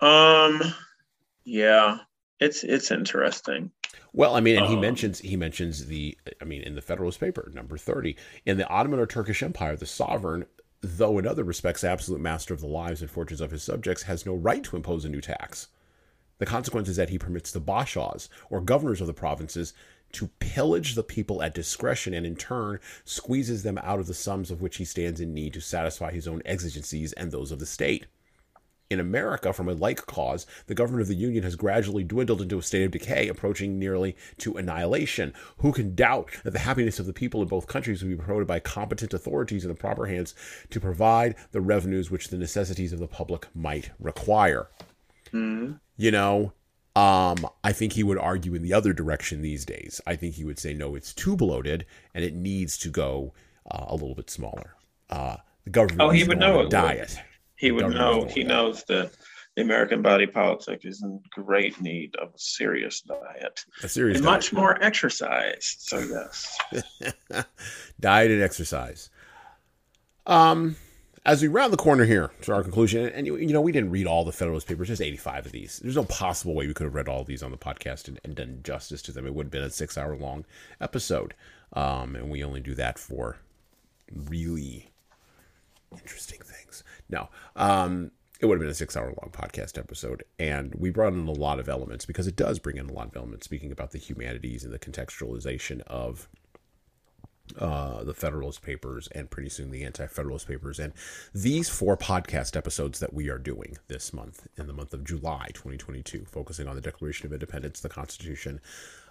Speaker 2: Um, yeah, it's it's interesting.
Speaker 1: Well, I mean, and he um, mentions he mentions the, I mean, in the Federalist paper, number thirty, in the Ottoman or Turkish Empire, the sovereign, though in other respects absolute master of the lives and fortunes of his subjects, has no right to impose a new tax. The consequence is that he permits the bashaws, or governors of the provinces, to pillage the people at discretion and in turn squeezes them out of the sums of which he stands in need to satisfy his own exigencies and those of the state. In America, from a like cause, the government of the Union has gradually dwindled into a state of decay, approaching nearly to annihilation. Who can doubt that the happiness of the people in both countries will be promoted by competent authorities in the proper hands to provide the revenues which the necessities of the public might require? Mm-hmm. You know, um, I think he would argue in the other direction these days. I think he would say, no, it's too bloated and it needs to go uh, a little bit smaller. Uh, the government
Speaker 2: oh, he would know it diet. Would. He would know. He knows that the American body politic is in great need of a serious diet.
Speaker 1: A serious
Speaker 2: and diet. much more exercise. So yes.
Speaker 1: diet and exercise. Um as we round the corner here to our conclusion, and you, you know, we didn't read all the Federalist Papers, there's 85 of these. There's no possible way we could have read all these on the podcast and, and done justice to them. It would have been a six hour long episode. Um, and we only do that for really interesting things. No, um, it would have been a six hour long podcast episode. And we brought in a lot of elements because it does bring in a lot of elements, speaking about the humanities and the contextualization of uh, the Federalist Papers and pretty soon the Anti Federalist Papers. And these four podcast episodes that we are doing this month, in the month of July 2022, focusing on the Declaration of Independence, the Constitution,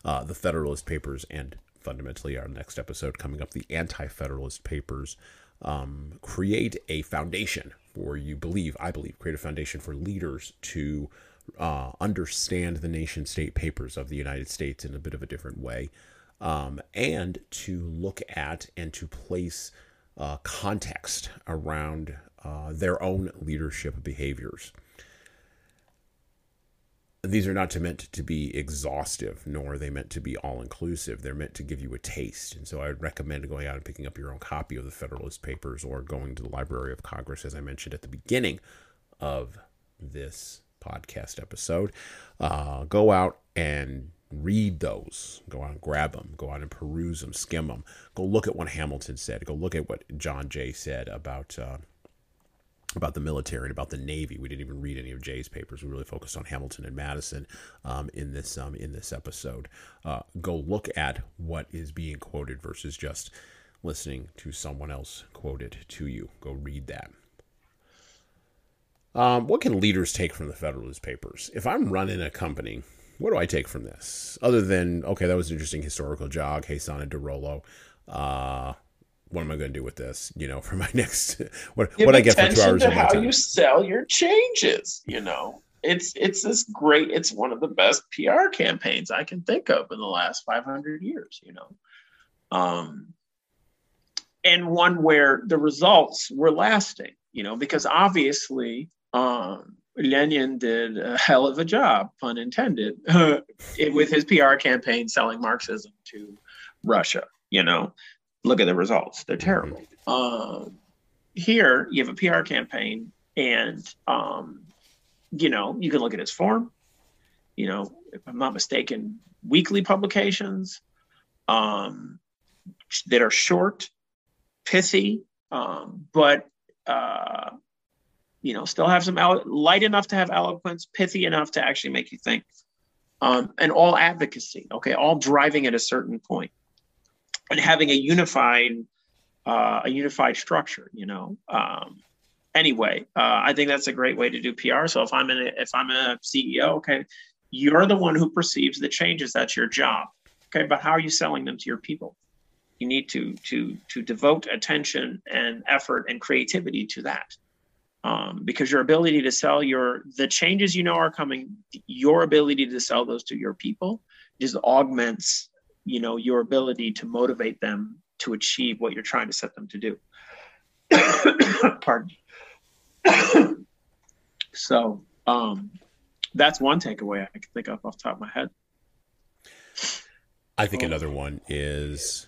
Speaker 1: uh, the Federalist Papers, and fundamentally our next episode coming up, the Anti Federalist Papers, um, create a foundation for you believe I believe create a foundation for leaders to uh, understand the nation state papers of the United States in a bit of a different way, um, and to look at and to place uh, context around uh, their own leadership behaviors. These are not to meant to be exhaustive, nor are they meant to be all inclusive. They're meant to give you a taste. And so I would recommend going out and picking up your own copy of the Federalist Papers or going to the Library of Congress, as I mentioned at the beginning of this podcast episode. Uh, go out and read those. Go out and grab them. Go out and peruse them, skim them. Go look at what Hamilton said. Go look at what John Jay said about. Uh, about the military and about the Navy. We didn't even read any of Jay's papers. We really focused on Hamilton and Madison um, in this um, in this episode. Uh, go look at what is being quoted versus just listening to someone else quote it to you. Go read that. Um, what can leaders take from the Federalist Papers? If I'm running a company, what do I take from this? Other than, okay, that was an interesting historical jog. Hey, Sana DeRollo. Uh, what am I going to do with this? You know, for my next, what, what I get for two hours
Speaker 2: to how time. you sell your changes, you know, it's, it's this great, it's one of the best PR campaigns I can think of in the last 500 years, you know. Um, and one where the results were lasting, you know, because obviously um, Lenin did a hell of a job, pun intended, with his PR campaign selling Marxism to Russia. You know, look at the results; they're terrible. Uh, here, you have a PR campaign, and um, you know, you can look at his form. You know, if I'm not mistaken, weekly publications um, that are short, pithy, um, but uh, you know, still have some light enough to have eloquence, pithy enough to actually make you think, um, and all advocacy. Okay, all driving at a certain point, and having a unified, uh, a unified structure. You know. Um, anyway, uh, I think that's a great way to do PR. So if I'm in, a, if I'm a CEO, okay, you're the one who perceives the changes. That's your job. Okay, but how are you selling them to your people? You need to to to devote attention and effort and creativity to that um, because your ability to sell your the changes you know are coming your ability to sell those to your people just augments you know your ability to motivate them to achieve what you're trying to set them to do. Pardon so um, that's one takeaway i can think of off the top of my head.
Speaker 1: I think another one is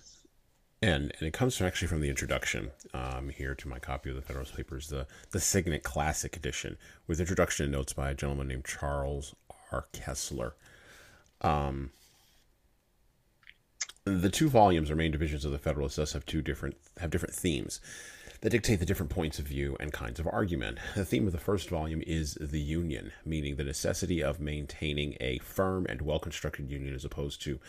Speaker 1: and and it comes from actually from the introduction um, here to my copy of the Federalist Papers, the the Signet Classic Edition, with introduction and notes by a gentleman named Charles R. Kesler. Um, the two volumes or main divisions of the Federalist thus have two different have different themes that dictate the different points of view and kinds of argument. The theme of the first volume is the union, meaning the necessity of maintaining a firm and well constructed union as opposed to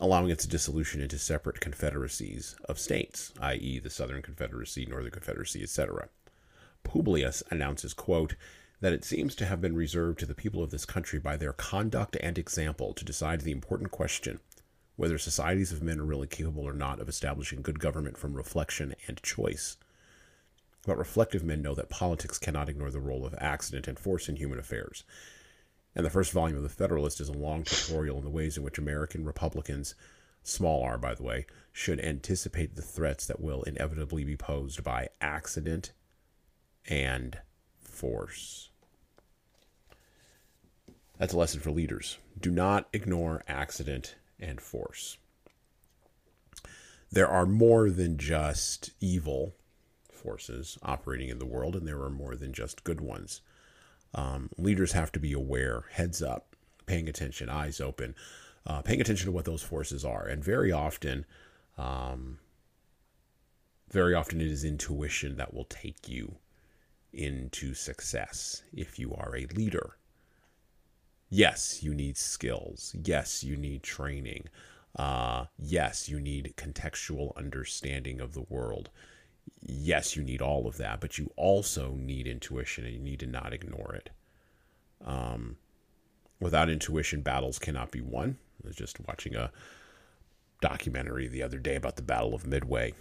Speaker 1: allowing its dissolution into separate confederacies of states, i.e., the Southern Confederacy, Northern Confederacy, etc. Publius announces, quote, that it seems to have been reserved to the people of this country by their conduct and example to decide the important question whether societies of men are really capable or not of establishing good government from reflection and choice. But reflective men know that politics cannot ignore the role of accident and force in human affairs. And the first volume of The Federalist is a long tutorial on the ways in which American Republicans, small r by the way, should anticipate the threats that will inevitably be posed by accident and force. That's a lesson for leaders. Do not ignore accident and force. There are more than just evil forces operating in the world, and there are more than just good ones. Um, leaders have to be aware, heads up, paying attention, eyes open, uh, paying attention to what those forces are. And very often, um, very often it is intuition that will take you into success if you are a leader. Yes, you need skills. Yes, you need training. Uh, yes, you need contextual understanding of the world yes, you need all of that, but you also need intuition and you need to not ignore it. Um, without intuition, battles cannot be won. I was just watching a documentary the other day about the Battle of Midway.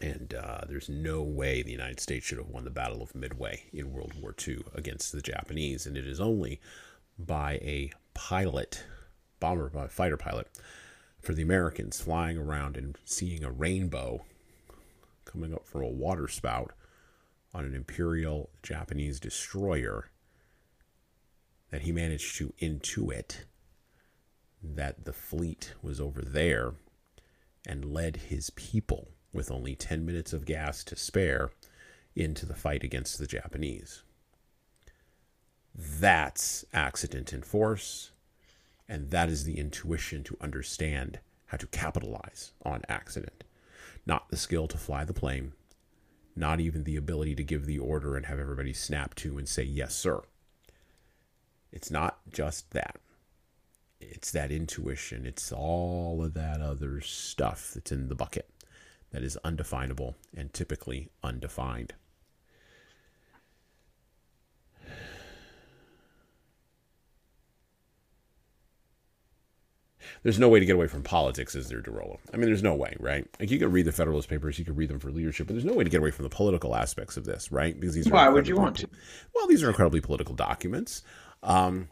Speaker 1: And uh, there's no way the United States should have won the Battle of Midway in World War II against the Japanese. And it is only by a pilot, bomber, by fighter pilot, for the Americans flying around and seeing a rainbow coming up from a waterspout on an Imperial Japanese destroyer that he managed to intuit that the fleet was over there and led his people with only 10 minutes of gas to spare into the fight against the Japanese. That's accident in force, and that is the intuition to understand how to capitalize on accident. Not the skill to fly the plane, not even the ability to give the order and have everybody snap to and say, yes, sir. It's not just that. It's that intuition. It's all of that other stuff that's in the bucket that is undefinable and typically undefined. There's no way to get away from politics, is there, DeRollo? I mean, there's no way, right? Like you could read the Federalist Papers, you could read them for leadership, but there's no way to get away from the political aspects of this, right?
Speaker 2: Because these why would you want to?
Speaker 1: Well, these are incredibly political documents. Um,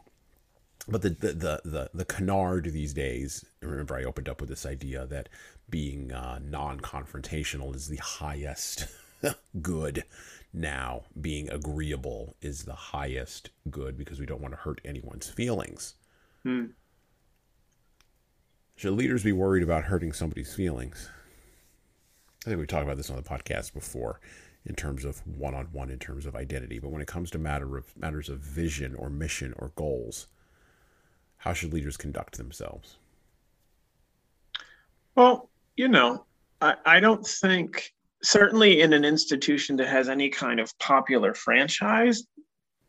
Speaker 1: but the, the the the the canard these days. Remember, I opened up with this idea that being uh, non-confrontational is the highest good. Now, being agreeable is the highest good because we don't want to hurt anyone's feelings. Hmm. Should leaders be worried about hurting somebody's feelings? I think we talked about this on the podcast before in terms of one on one, in terms of identity. But when it comes to matter of matters of vision or mission or goals, how should leaders conduct themselves?
Speaker 2: Well, you know, I, I don't think certainly in an institution that has any kind of popular franchise,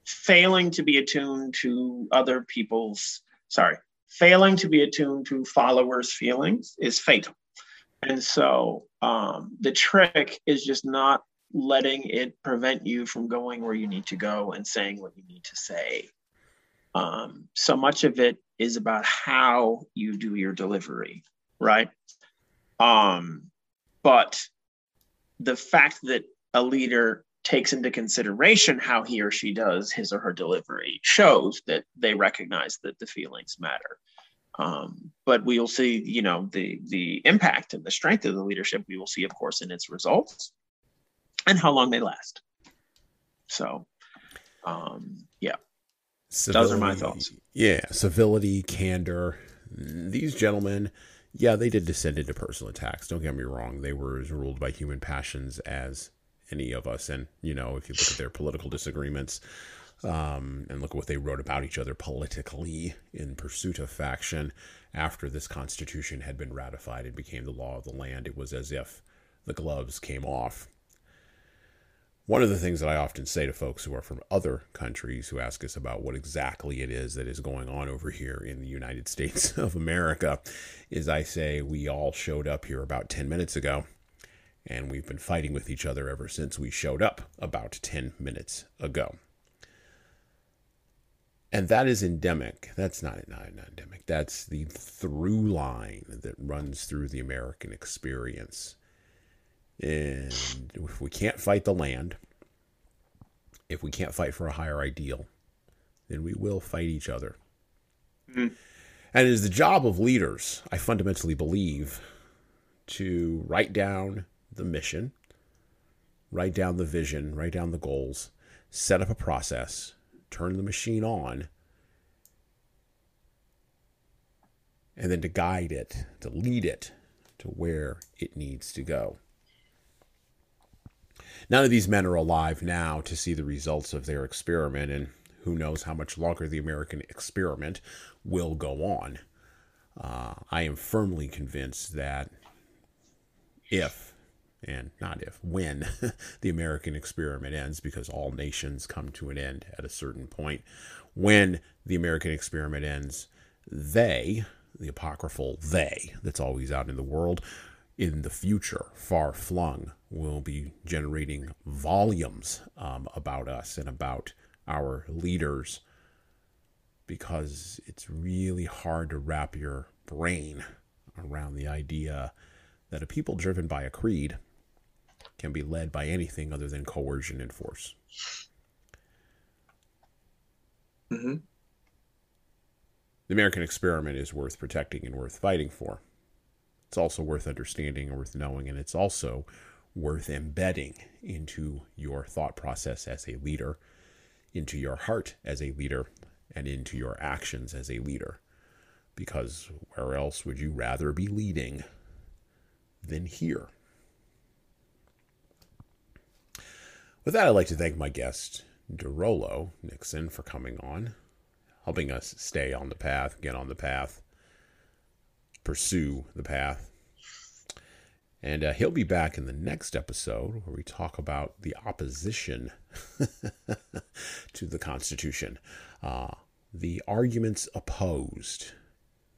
Speaker 2: failing to be attuned to other people's sorry, failing to be attuned to followers' feelings is fatal. And so um, the trick is just not letting it prevent you from going where you need to go and saying what you need to say. Um, so much of it is about how you do your delivery, right? Um, but the fact that a leader takes into consideration how he or she does his or her delivery shows that they recognize that the feelings matter. Um, but we will see, you know, the the impact and the strength of the leadership. We will see, of course, in its results and how long they last. So, um, yeah, civility, those are my thoughts.
Speaker 1: Yeah, civility, candor. These gentlemen, yeah, they did descend into personal attacks. Don't get me wrong; they were as ruled by human passions as any of us. And, you know, if you look at their political disagreements um, and look at what they wrote about each other politically in pursuit of faction after this Constitution had been ratified and became the law of the land, it was as if the gloves came off. One of the things that I often say to folks who are from other countries who ask us about what exactly it is that is going on over here in the United States of America is I say we all showed up here about 10 minutes ago and we've been fighting with each other ever since we showed up about 10 minutes ago. And that is endemic. That's not, not endemic. That's the through line that runs through the American experience. And if we can't fight the land, if we can't fight for a higher ideal, then we will fight each other. Mm-hmm. And it is the job of leaders, I fundamentally believe, to write down the mission, write down the vision, write down the goals, set up a process, turn the machine on, and then to guide it, to lead it to where it needs to go. None of these men are alive now to see the results of their experiment, and who knows how much longer the American experiment will go on. Uh, I am firmly convinced that if and not if, when the American experiment ends, because all nations come to an end at a certain point. When the American experiment ends, they, the apocryphal they that's always out in the world, in the future, far flung, will be generating volumes um, about us and about our leaders because it's really hard to wrap your brain around the idea that a people driven by a creed can be led by anything other than coercion and force.
Speaker 2: hmm
Speaker 1: The American experiment is worth protecting and worth fighting for. It's also worth understanding and worth knowing, and it's also worth embedding into your thought process as a leader, into your heart as a leader, and into your actions as a leader. Because where else would you rather be leading than here? With that, I'd like to thank my guest, DeRollo Nixon, for coming on, helping us stay on the path, get on the path, pursue the path. And uh, he'll be back in the next episode where we talk about the opposition to the Constitution, uh, the arguments opposed,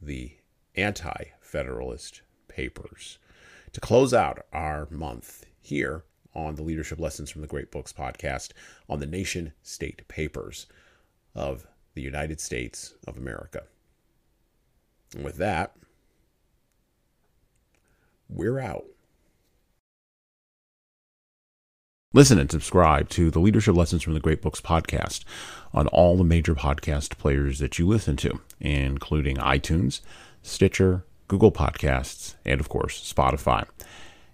Speaker 1: the anti Federalist Papers. To close out our month here on the Leadership Lessons from the Great Books podcast on the nation state papers of the United States of America. And with that, we're out. Listen and subscribe to the Leadership Lessons from the Great Books podcast on all the major podcast players that you listen to, including iTunes, Stitcher, Google Podcasts, and of course, Spotify.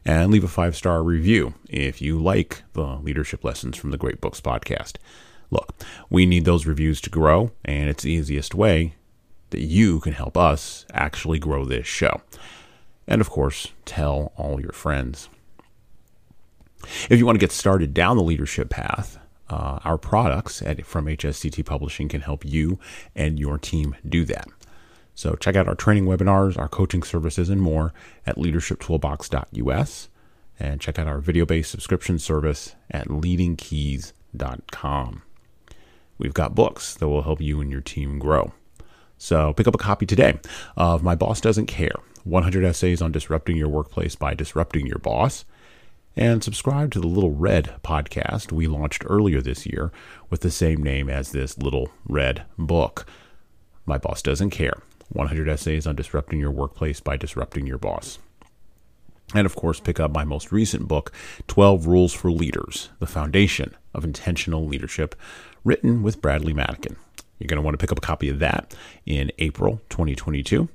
Speaker 1: And leave a five star review if you like the Leadership Lessons from the Great Books podcast. Look, we need those reviews to grow, and it's the easiest way that you can help us actually grow this show. And of course, tell all your friends. If you want to get started down the leadership path, uh, our products at, from HSCT Publishing can help you and your team do that. So check out our training webinars, our coaching services, and more at leadershiptoolbox.us. And check out our video based subscription service at leadingkeys.com. We've got books that will help you and your team grow. So pick up a copy today of My Boss Doesn't Care 100 Essays on Disrupting Your Workplace by Disrupting Your Boss. And subscribe to the Little Red podcast we launched earlier this year with the same name as this Little Red book. My Boss Doesn't Care 100 Essays on Disrupting Your Workplace by Disrupting Your Boss. And of course, pick up my most recent book, 12 Rules for Leaders The Foundation of Intentional Leadership, written with Bradley Madigan. You're going to want to pick up a copy of that in April 2022.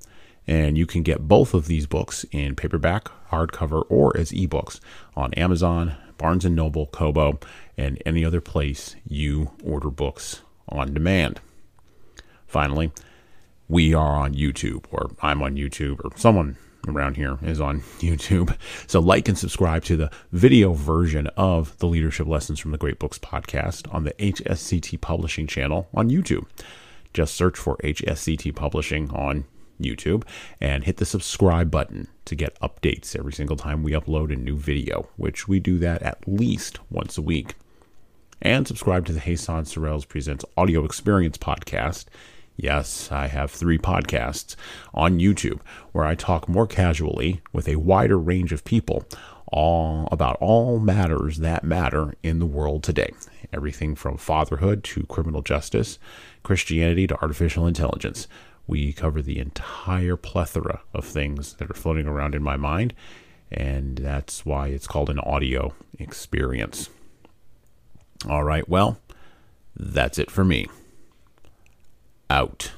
Speaker 1: And you can get both of these books in paperback, hardcover, or as ebooks on Amazon, Barnes & Noble, Kobo, and any other place you order books on demand. Finally, we are on YouTube, or I'm on YouTube, or someone around here is on YouTube. So like and subscribe to the video version of the Leadership Lessons from the Great Books podcast on the HSCT Publishing channel on YouTube. Just search for HSCT Publishing on YouTube and hit the subscribe button to get updates every single time we upload a new video, which we do that at least once a week. And subscribe to the Jesan Sorrells Presents Audio Experience podcast Yes, I have three podcasts on YouTube where I talk more casually with a wider range of people all about all matters that matter in the world today. Everything from fatherhood to criminal justice, Christianity to artificial intelligence. We cover the entire plethora of things that are floating around in my mind, and that's why it's called an audio experience. All right, well, that's it for me out.